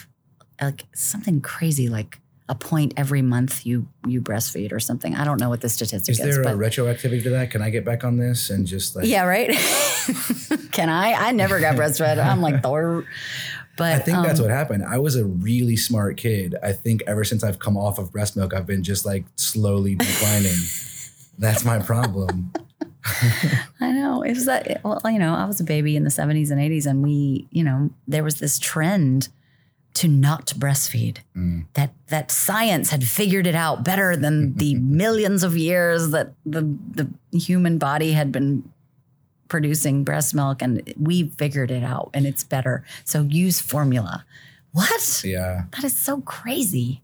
like something crazy like a point every month you you breastfeed or something. I don't know what the statistic Is is, there a retroactivity to that? Can I get back on this and just like yeah, right. *laughs* Can I? I never got breastfed. I'm like Thor. But I think that's um, what happened. I was a really smart kid. I think ever since I've come off of breast milk, I've been just like slowly *laughs* declining. that's my problem. I know. It was that, well, you know, I was a baby in the 70s and 80s, and we, you know, there was this trend to not breastfeed. Mm. That that science had figured it out better than the *laughs* millions of years that the the human body had been producing breast milk, and we figured it out, and it's better. So use formula. What? Yeah. That is so crazy.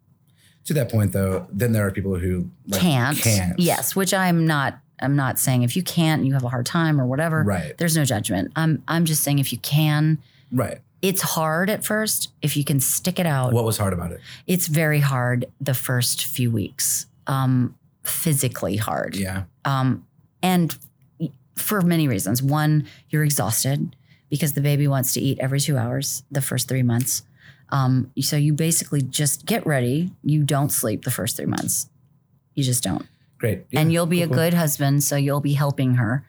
To that point, though, then there are people who like, can't. Can't. Yes, which I'm not. I'm not saying if you can't and you have a hard time or whatever. Right. There's no judgment. I'm I'm just saying if you can, Right. it's hard at first. If you can stick it out, What was hard about it? it's very hard the first few weeks. Um, physically hard. Yeah. Um, and for many reasons. One, you're exhausted because the baby wants to eat every two hours the first three months. Um, so you basically just get ready. You don't sleep the first three months. You just don't Great. Yeah. and you'll be a Cool, cool. good husband, so you'll be helping her.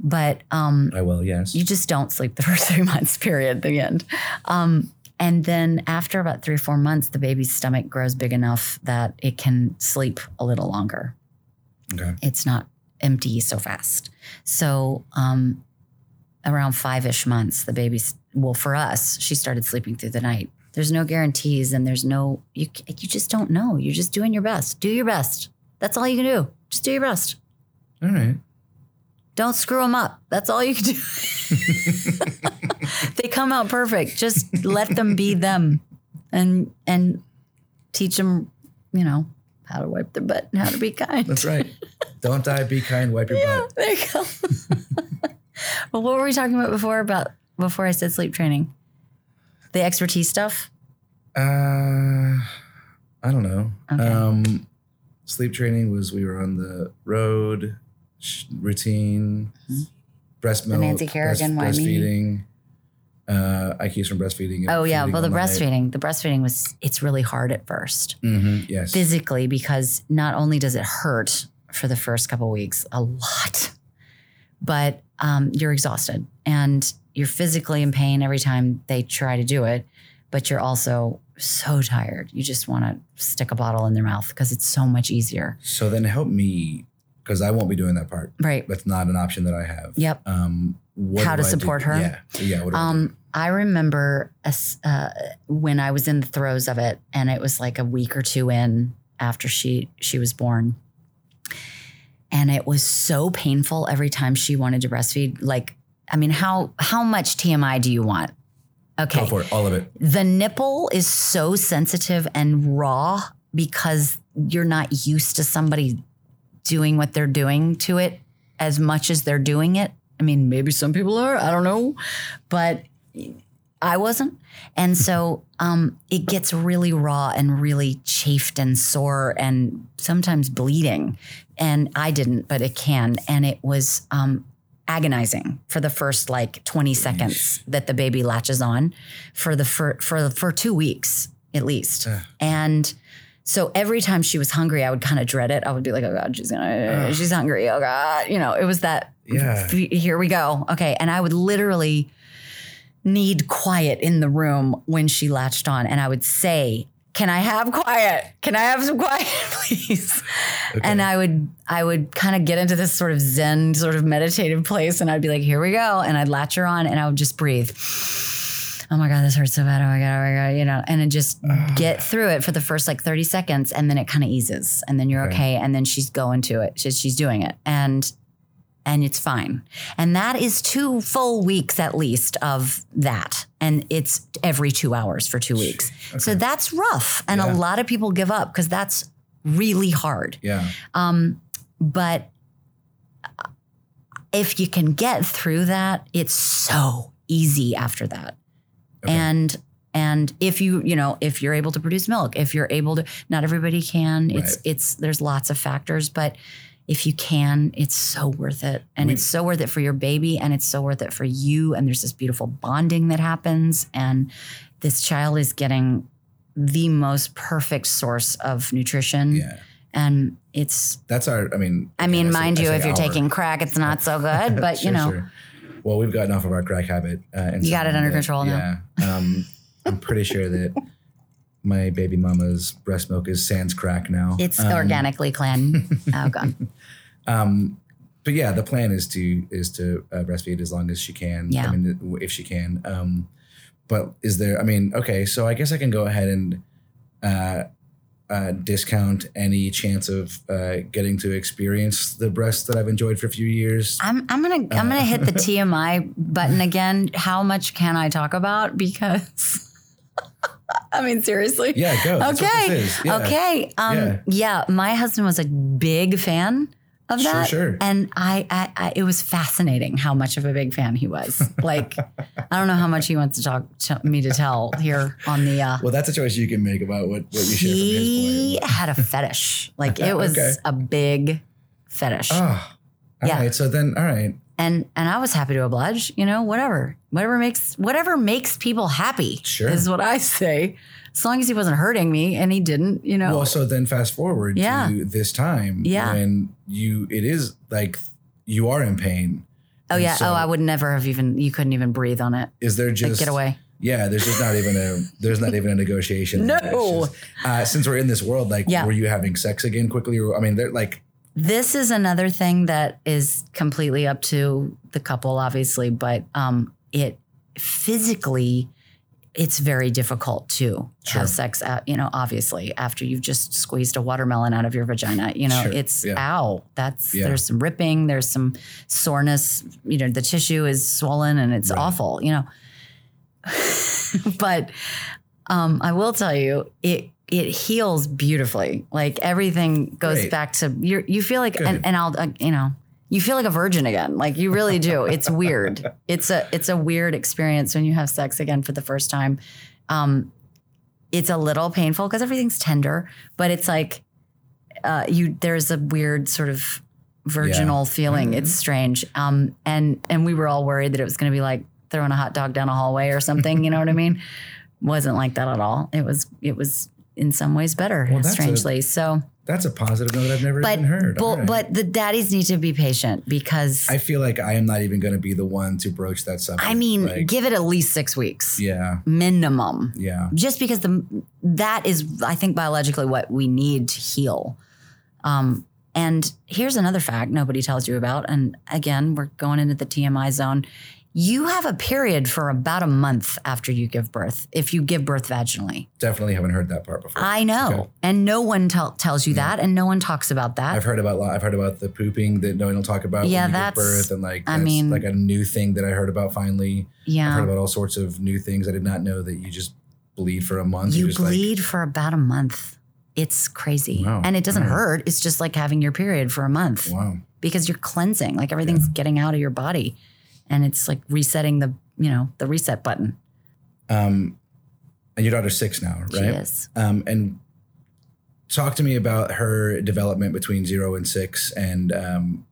But um, I will. Yes. you just don't sleep the *laughs* first three months, period, the end. Um, and then after about three or four months, the baby's stomach grows big enough that it can sleep a little longer. okay. It's not empty so fast. So um, around five ish months, the baby's, well, for us, she started sleeping through the night. There's no guarantees and there's no, you, you just don't know. You're just doing your best. Do your best. That's all you can do. Just do your best. All right. Don't screw them up. That's all you can do. *laughs* they come out perfect. Just let them be them, and and teach them, you know, how to wipe their butt and how to be kind. That's right. *laughs* Don't die. Be kind. Wipe your Yeah, butt. there you go. *laughs* well, what were we talking about before? About before I said sleep training, the expertise stuff. Uh, I don't know. Okay. Um, sleep training was we were on the road, sh- routine, breast Mm-hmm. The milk, Nancy Kerrigan, why breast, breastfeeding. Uh, IQs from breastfeeding. Oh yeah, well the night. breastfeeding, the breastfeeding was it's really hard at first. Mhm, Yes. physically because not only does it hurt for the first couple weeks a lot, but um, you're exhausted and you're physically in pain every time they try to do it, but you're also so tired. You just want to stick a bottle in their mouth because it's so much easier. so then help me because I won't be doing that part. Right. That's not an option that I have. Yep. Um, what How to support her? Yeah. Yeah. What do I do? Um, I remember a uh, when I was in the throes of it, and it was like a week or two in after she she was born, and it was so painful every time she wanted to breastfeed. Like, I mean, how how much TMI do you want? Okay, Go for it. All of it. the nipple is so sensitive and raw because you're not used to somebody doing what they're doing to it as much as they're doing it. I mean, maybe some people are, I don't know, but I wasn't. And so um, it gets really raw and really chafed and sore and sometimes bleeding. And I didn't, but it can. And it was um, agonizing for the first like 20 seconds that the baby latches on for the for for for 2 weeks at least. And so every time she was hungry, I would kind of dread it. I would be like, "Oh God, she's gonna, Ugh. she's hungry. Oh God," you know. It was that. Yeah. Here we go. Okay, and I would literally need quiet in the room when she latched on, and I would say, "Can I have quiet? Can I have some quiet, *laughs* please?" Okay. And I would, I would kind of get into this sort of Zen, sort of meditative place, and I'd be like, "Here we go," and I'd latch her on, and I would just breathe oh my god, this hurts so bad. Oh my god, oh my god, you know, and then just *sighs* get through it for the first like thirty seconds, and then it kind of eases, and then you're Okay. okay, and then she's going to it. She's, she's doing it, and and it's fine. And that is two full weeks at least of that, and it's every two hours for two weeks. So that's rough, and Yeah. a lot of people give up because that's really hard. Yeah. Um, but if you can get through that, it's so easy after that. Okay. And and if you you know if you're able to produce milk, if you're able to, not everybody can. It's Right. it's there's lots of factors, but if you can, it's so worth it, and We- it's so worth it for your baby, and it's so worth it for you. And there's this beautiful bonding that happens, and this child is getting the most perfect source of nutrition Yeah. and it's That's our, I mean, i mean I say- mind I you if you're our. taking crack it's not so good but *laughs* you know sure. Well, we've gotten off of our crack habit. Uh, You got it under that- control now. Yeah. Um, I'm pretty sure that my baby mama's breast milk is sans crack now. it's Um, organically clean oh god Um, but yeah, the plan is to is to uh, breastfeed as long as she can. Yeah. I mean, if she can. Um, but is there? I mean, okay, so I guess I can go ahead and uh, uh, discount any chance of uh, getting to experience the breasts that I've enjoyed for a few years. i'm, I'm gonna i'm gonna hit the tmi button again how much can i talk about because *laughs* i mean seriously Yeah, go. Okay. Yeah. okay um Yeah. yeah. my husband was a big fan of Sure, that sure. and I, I, I it was fascinating how much of a big fan he was like i don't know how much he wants to talk to me to tell here on the uh Well, that's a choice you can make about what, what you share from his he had a fetish. Like *laughs* it was Okay. a big fetish. Ah, all Yeah. right. So then, all right. And and I was happy to oblige, you know, whatever. Whatever makes whatever makes people happy Sure. is what I say. As long as he wasn't hurting me and he didn't, you know. Well, so then fast forward Yeah. to this time Yeah. when you, it is like you are in pain. oh yeah. so oh, I would never have even you couldn't even breathe on it. Is there Like, just get away. Yeah, there's just not even a there's not even a negotiation. *laughs* No. Just- uh, since we're in this world, like, Yeah. were you having sex again quickly? Or I mean, they're like, This is another thing that is completely up to the couple, obviously, but um, it physically, it's very difficult to Sure. have sex. At, you know, obviously, after you've just squeezed a watermelon out of your vagina, you know, Sure. it's Yeah. ow. That's Yeah. there's some ripping, there's some soreness. You know, the tissue is swollen and it's Right. awful. You know, *laughs* but um, I will tell you, it it heals beautifully. Like everything goes Great. back to you. You feel like, and, and I'll, uh, you know, you feel like a virgin again. Like you really do. It's weird. *laughs* It's a it's a weird experience when you have sex again for the first time. Um, it's a little painful because everything's tender, but it's like uh, you. There's a weird sort of virginal feeling. Mhm. It's strange. Um, and and we were all worried that it was going to be like throwing a hot dog down a hallway or something. You know what I mean? Wasn't like that at all. It was it was in some ways better, Well, that's a- strangely. so, that's a positive note I've never but even heard. but, right. but the daddies need to be patient because I feel like I am not even going to be the one to broach that subject. I mean, Like, give it at least six weeks yeah, minimum. yeah, just because the that is I think biologically what we need to heal. Um, and here's another fact nobody tells you about. And again, we're going into the TMI zone. You have a period for about a month after you give birth if you give birth vaginally. definitely haven't heard that part before. I know, Okay. and no one tell, tells you that, and no one talks about that. I've heard about I've heard about the pooping that no one will talk about. Yeah, when you give that's- birth and like I mean- like a new thing that I heard about. Finally, Yeah, I've yeah, heard about all sorts of new things. I did not know that you just bleed for a month. you just like- bleed for about a month. It's crazy, Wow. and it doesn't Alright. hurt. It's just like having your period for a month. wow. because you're cleansing like everything's getting out of your body and it's like resetting the you know the reset button Um, and your daughter's six now, right? she right? is Um, and talk to me about her development between zero and six. And um,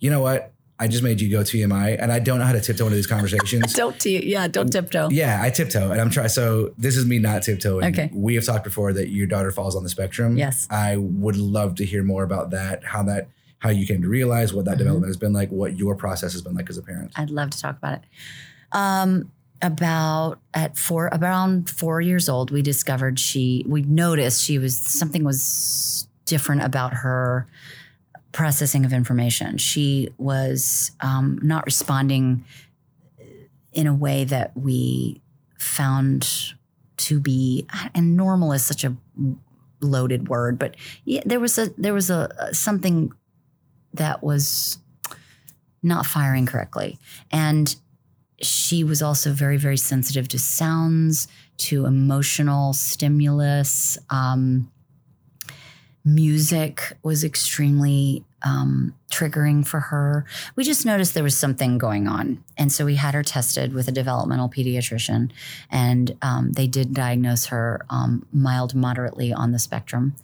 you know what? I just made you go TMI, and I don't know how to tiptoe into these conversations. *laughs* don't t- yeah don't tiptoe yeah, I tiptoe, and I'm trying. So this is me not tiptoeing. Okay. We have talked before that your daughter falls on the spectrum. Yes. I would love to hear more about that. How that, how you came to realize what that Mhm. development has been like, what your process has been like as a parent. i'd love to talk about it um about at four around four years old we discovered she we noticed she was something was different about her processing of information she was um, not responding in a way that we found to be and normal is such a loaded word, but yeah, there was a there was a something that was not firing correctly. And she was also very, very sensitive to sounds, to emotional stimulus. Um, music was extremely um, triggering for her. We just noticed there was something going on. And so we had her tested with a developmental pediatrician, and um, they did diagnose her um, mild, moderately on the spectrum,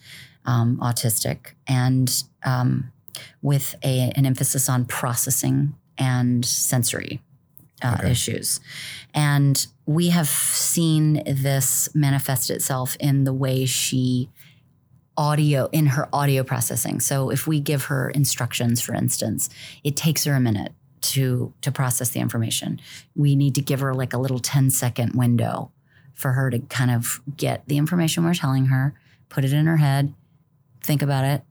um, autistic, and um, with a, an emphasis on processing and sensory uh, okay. issues. And we have seen this manifest itself in the way she audio in her audio processing. So if we give her instructions for instance, it takes her a minute to to process the information. We need to give her like a little 10 second window for her to kind of get the information we're telling her, put it in her head, think about it,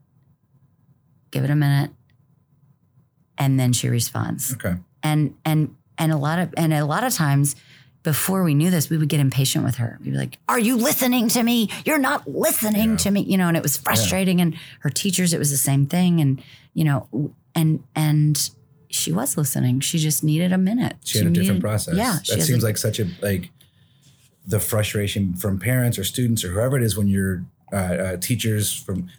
give it a minute, and then she responds. Okay. And and and a lot of and a lot of times before we knew this, we would get impatient with her. We'd be like, Are you listening to me? You're not listening yeah. to me. You know, and it was frustrating. Yeah. And her teachers, it was the same thing. And, you know, and and she was listening. She just needed a minute. She, she had a different process. Yeah. That seems a, like such a like the frustration from parents or students or whoever it is when you're uh, uh, teachers from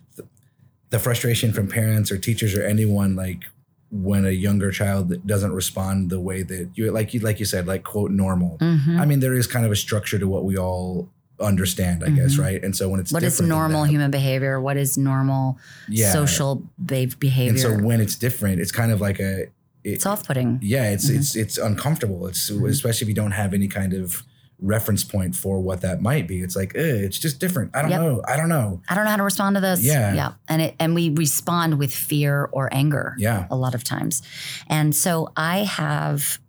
the frustration from parents or teachers or anyone like when a younger child doesn't respond the way that you like you like you said like quote normal mm-hmm. i mean there is kind of a structure to what we all understand i mm-hmm. guess right and so when it's what is normal that, human behavior what is normal yeah. social behavior and so when it's different it's kind of like a it, it's off-putting yeah it's mm-hmm. it's it's uncomfortable it's mm-hmm. especially if you don't have any kind of reference point for what that might be. It's like, eh, it's just different. I don't yep. know. I don't know. I don't know how to respond to this. Yeah. Yeah. And it, and we respond with fear or anger. Yeah. A lot of times. And so I have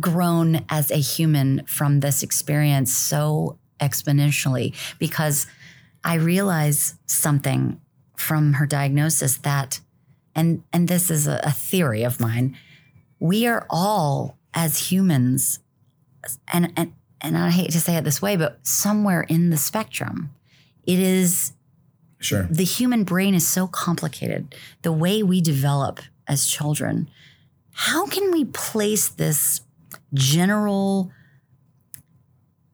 grown as a human from this experience so exponentially because I realize something from her diagnosis that and and this is a, a theory of mine we are all as humans and and and I hate to say it this way, but somewhere in the spectrum, it is sure the human brain is so complicated. The way we develop as children, how can we place this general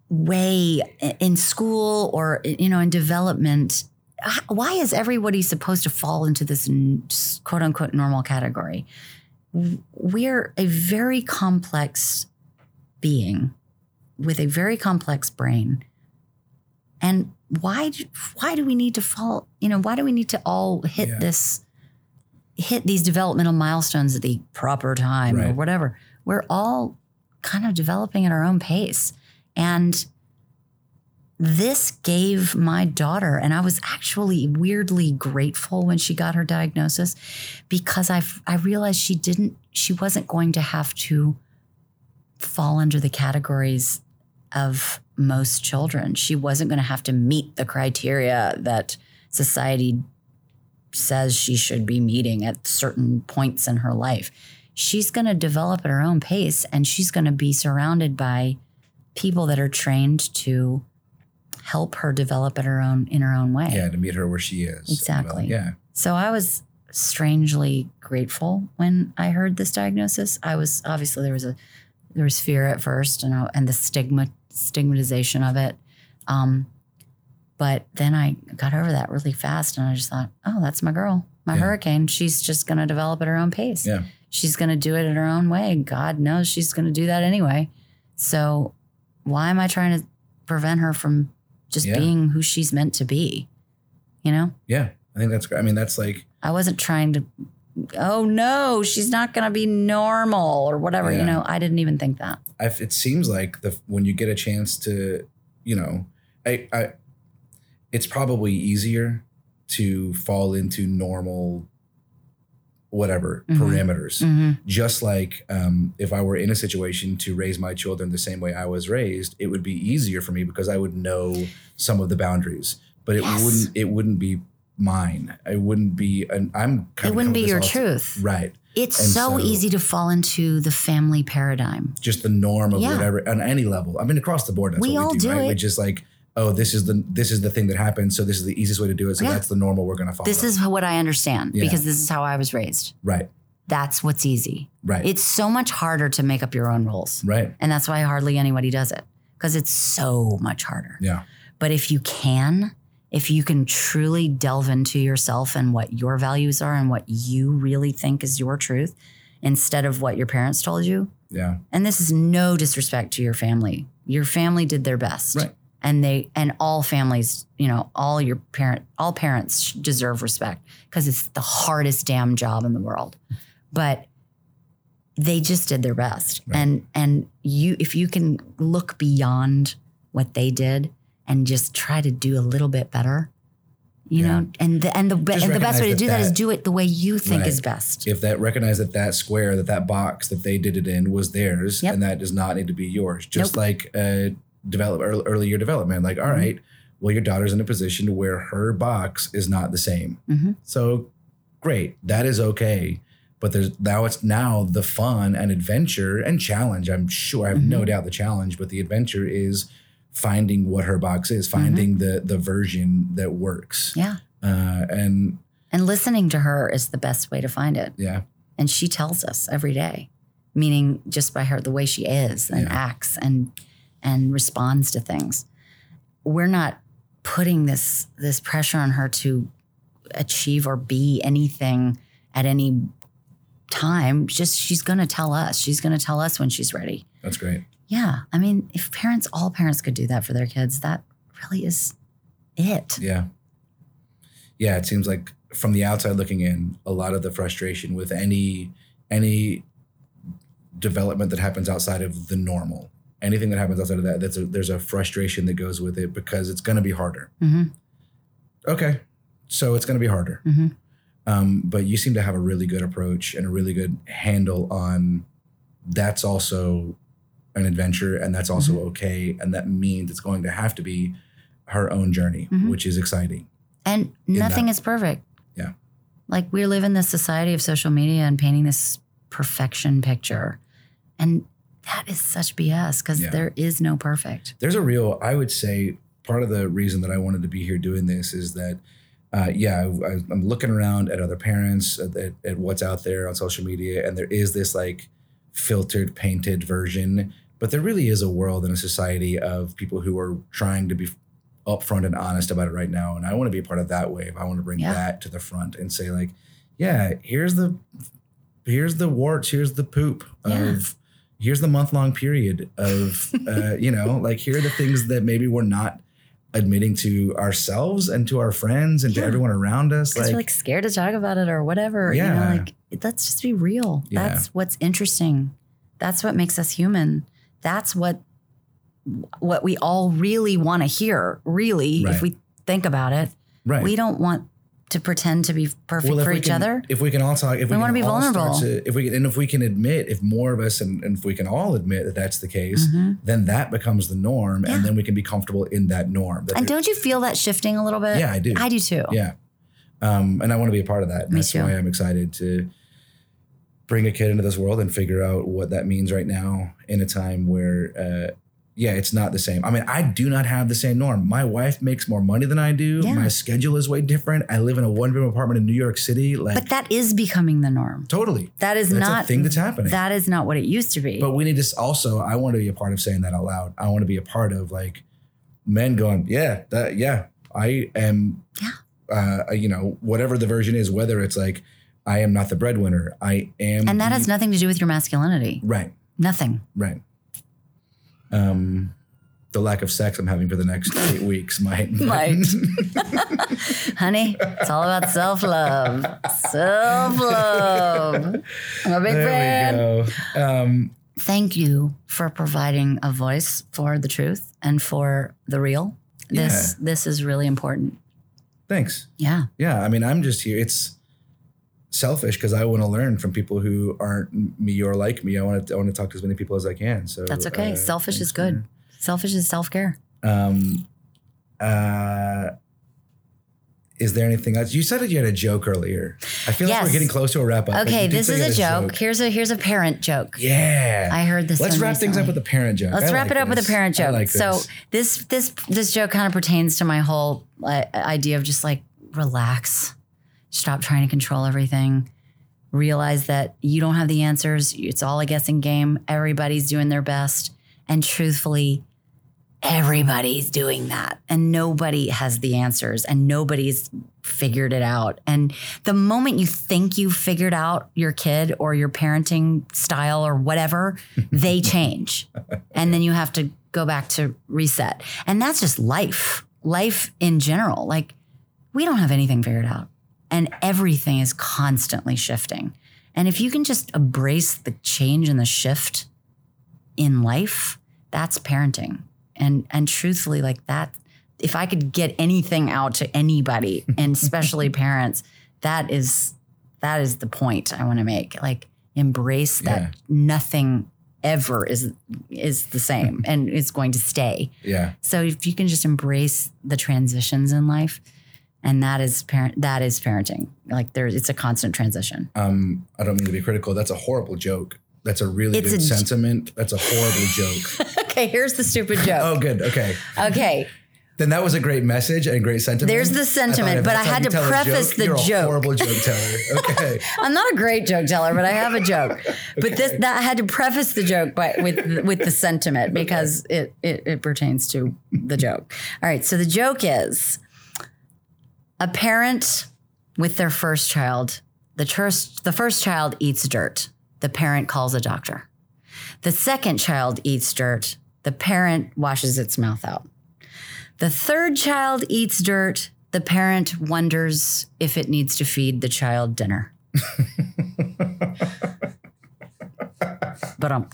way in school or you know in development? Why is everybody supposed to fall into this quote unquote normal category? We're a very complex being with a very complex brain. And why why do we need to fall, you know, why do we need to all hit yeah. this hit these developmental milestones at the proper time right. or whatever? We're all kind of developing at our own pace. And this gave my daughter, and I was actually weirdly grateful when she got her diagnosis because I I realized she didn't she wasn't going to have to fall under the categories of most children. She wasn't going to have to meet the criteria that society says she should be meeting at certain points in her life. She's going to develop at her own pace and she's going to be surrounded by people that are trained to help her develop at her own in her own way. Yeah, to meet her where she is. Exactly. Well, yeah. So I was strangely grateful when I heard this diagnosis. I was obviously there was a there was fear at first and and the stigma stigmatization of it. Um, but then I got over that really fast and I just thought, oh, that's my girl, my yeah. hurricane. She's just going to develop at her own pace. Yeah. She's going to do it in her own way. God knows she's going to do that anyway. So why am I trying to prevent her from just yeah. being who she's meant to be? You know? Yeah. I think that's great. I mean, that's like, I wasn't trying to, oh no, she's not going to be normal or whatever. Yeah. You know, I didn't even think that. I, it seems like the when you get a chance to, you know, I, I, it's probably easier to fall into normal whatever mm-hmm. parameters. Mm-hmm. Just like um, if I were in a situation to raise my children the same way I was raised, it would be easier for me because I would know some of the boundaries. But it yes. wouldn't. It wouldn't be mine. It wouldn't be. An, I'm. kind It wouldn't be your truth. right? It's so, so- easy to fall into the family paradigm. Just the norm of Yeah. whatever on any level. I mean, across the board, that's We what all we do, do right? it. Which is like, oh, this is the this is the thing that happens. So this is the easiest way to do it. So Yeah. that's the normal we're gonna follow. This is what I understand Yeah. because this is how I was raised. right, That's what's easy. right, It's so much harder to make up your own rules. right. And that's why hardly anybody does it because it's so much harder. Yeah, But if you can, if you can truly delve into yourself and what your values are and what you really think is your truth instead of what your parents told you, yeah, and this is no disrespect to your family. Your family did their best. Right. And they and all families, you know, all your parent all parents deserve respect because it's the hardest damn job in the world. But they just did their best. Right. And and you if you can look beyond what they did and just try to do a little bit better, you Yeah. know, and the and the Just and the best way to do that that is do it the way you think Right. is best. if that recognize that that square, that that box that they did it in was theirs, Yep. and that does not need to be yours. Just Nope. like uh, develop early, early year development. Like, all Mhm. right, well, your daughter's in a position where her box is not the same. Mhm. So great, that is okay. But there's now it's now the fun and adventure and challenge. I'm sure I have no Mhm. doubt the challenge, but the adventure is finding what her box is, Mm-hmm. finding the the version that works. Yeah. Uh, and And listening to her is the best way to find it. yeah, and she tells us every day meaning just by her the way she is and Yeah. acts and and responds to things we're not putting this this pressure on her to achieve or be anything at any time just she's going to tell us she's going to tell us when she's ready that's great. Yeah i mean if parents all parents could do that for their kids that really is it Yeah. Yeah, it seems like from the outside looking in, a lot of the frustration with any any development that happens outside of the normal, anything that happens outside of that, that's a, there's a frustration that goes with it because it's going to be harder. hmm Okay, so it's going to be harder. hmm Um, but you seem to have a really good approach and a really good handle on that's also an adventure and that's also okay. And that means it's going to have to be her own journey, Mhm. which is exciting. And nothing is perfect. Yeah. Like we live in this society of social media and painting this perfection picture. And that is such BS because Yeah. there is no perfect. There's a real, I would say, part of the reason that I wanted to be here doing this is that, uh, yeah, I, I'm looking around at other parents, at, at, at what's out there on social media, and there is this like filtered, painted version. But there really is a world and a society of people who are trying to be upfront and honest about it right now. And I want to be a part of that wave. I want to bring Yeah. that to the front and say, like, yeah, here's the here's the warts, here's the poop Yeah. of here's the month long period of *laughs* uh, you know, like here are the things that maybe we're not admitting to ourselves and to our friends and to everyone around us. Because we're like scared to talk about it or whatever. You Yeah. know, like let's just be real. Yeah. That's what's interesting. That's what makes us human. That's what what we all really want to hear, really, Right. if we think about it. right. We don't want to pretend to be perfect if for each can- other. If we can all talk, if we, We wanna be vulnerable. to- if we can, and if we can admit, if more of us, and, and if we can all admit that that's the case, Mhm. then that becomes the norm, Yeah. and then we can be comfortable in that norm. That And don't you feel that shifting a little bit? yeah, I do. I do too. Yeah. Um, and I want to be a part of that. And Me that's too. why I'm excited to bring a kid into this world and figure out what that means right now in a time where, uh, yeah, it's not the same. I mean, I do not have the same norm. My wife makes more money than I do. Yeah. My schedule is way different. I live in a one bedroom apartment in New York City. Like, But that is becoming the norm. totally. That is That's not a thing that's happening. That is not what it used to be. But we need to also, I want to be a part of saying that out loud. I want to be a part of like men going, yeah, that, yeah, I am, yeah uh, you know, whatever the version is, whether it's like, I am not the breadwinner. I am. and that the- has nothing to do with your masculinity. Right, Nothing. right. Um, the lack of sex I'm having for the next eight *laughs* weeks might. Might. *laughs* Honey, it's all about self love. Self love. I'm a big fan. there go. Um, Thank you for providing a voice for the truth and for the real. This this is really important. thanks. Yeah. Yeah, I mean, I'm just here. It's selfish because I want to learn from people who aren't me or like me. I want to I want to talk to as many people as I can. So That's okay. uh, Selfish is good. for- Selfish is self care. um, uh, is there anything else? You said that you had a joke earlier. I feel like we're getting close to a wrap up. Okay, this is a had joke. Here's a here's a parent joke. Yeah. I heard this. Let's wrap things up with a parent joke. Let's I wrap like it up with a this. parent joke. like so this. this this this joke kind of pertains to my whole uh, idea of just like relax, stop trying to control everything, realize that you don't have the answers. It's all a guessing game. Everybody's doing their best, and truthfully, everybody's doing that, and nobody has the answers, and nobody's figured it out. And the moment you think you've figured out your kid or your parenting style or whatever, *laughs* they change. And then you have to go back to reset. And that's just life, life in general. Like, we don't have anything figured out, and everything is constantly shifting. And if you can just embrace the change and the shift in life, that's parenting. And and truthfully, like that, if I could get anything out to anybody, *laughs* and especially parents, that is that is the point I want to make. Like embrace that Yeah. nothing ever is is the same *laughs* and it's going to stay. Yeah. So if you can just embrace the transitions in life, and that is parent that is parenting. Like there, it's a constant transition. Um, I don't mean to be critical. That's a horrible joke. That's a really It's good a- sentiment. That's a horrible joke. *laughs* okay, here's the stupid joke oh, good. Okay. Okay, Then that was a great message and great sentiment. There's the sentiment, if but I had to preface joke, the joke. A horrible joke teller. Okay. *laughs* I'm not a great joke teller, but I have a joke. But this that I had to preface the joke by with with the sentiment because it, it it pertains to the joke. All right, so the joke is a parent with their first child. The first the first child eats dirt. The parent calls a doctor. The second child eats dirt. The parent washes its mouth out. The third child eats dirt. The parent wonders if it needs to feed the child dinner. but um,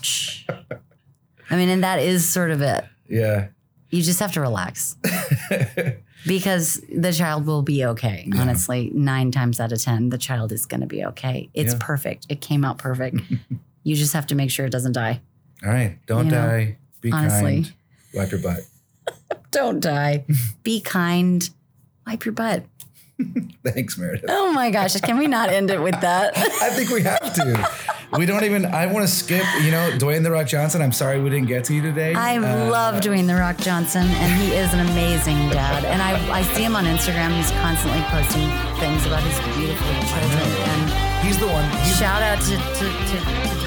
I mean, and that is sort of it. Yeah. You just have to relax *laughs* because the child will be okay. Honestly, nine times out of 10, the child is going to be okay. It's Yeah. perfect. It came out perfect. *laughs* you just have to make sure it doesn't die. All right. Don't You know, die. Be honestly. kind. Wipe your butt. *laughs* Don't die. *laughs* be kind. Wipe your butt. Thanks, Meredith. Oh my gosh. Can we not end it with that? I think we have to. We don't even. I want to skip. You know, Dwayne the Rock Johnson. I'm sorry we didn't get to you today. I Uh, love Dwayne The Rock Johnson, and he is an amazing dad. And I, I see him on Instagram. He's constantly posting things about his beautiful children. And He's the one. He's, shout out to, to, to, to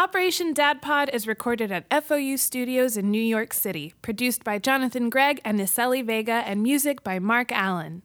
Operation Dad Pod is recorded at FOU Studios in New York City, produced by Jonathan Gregg and Niseli Vega, and music by Mark Allen.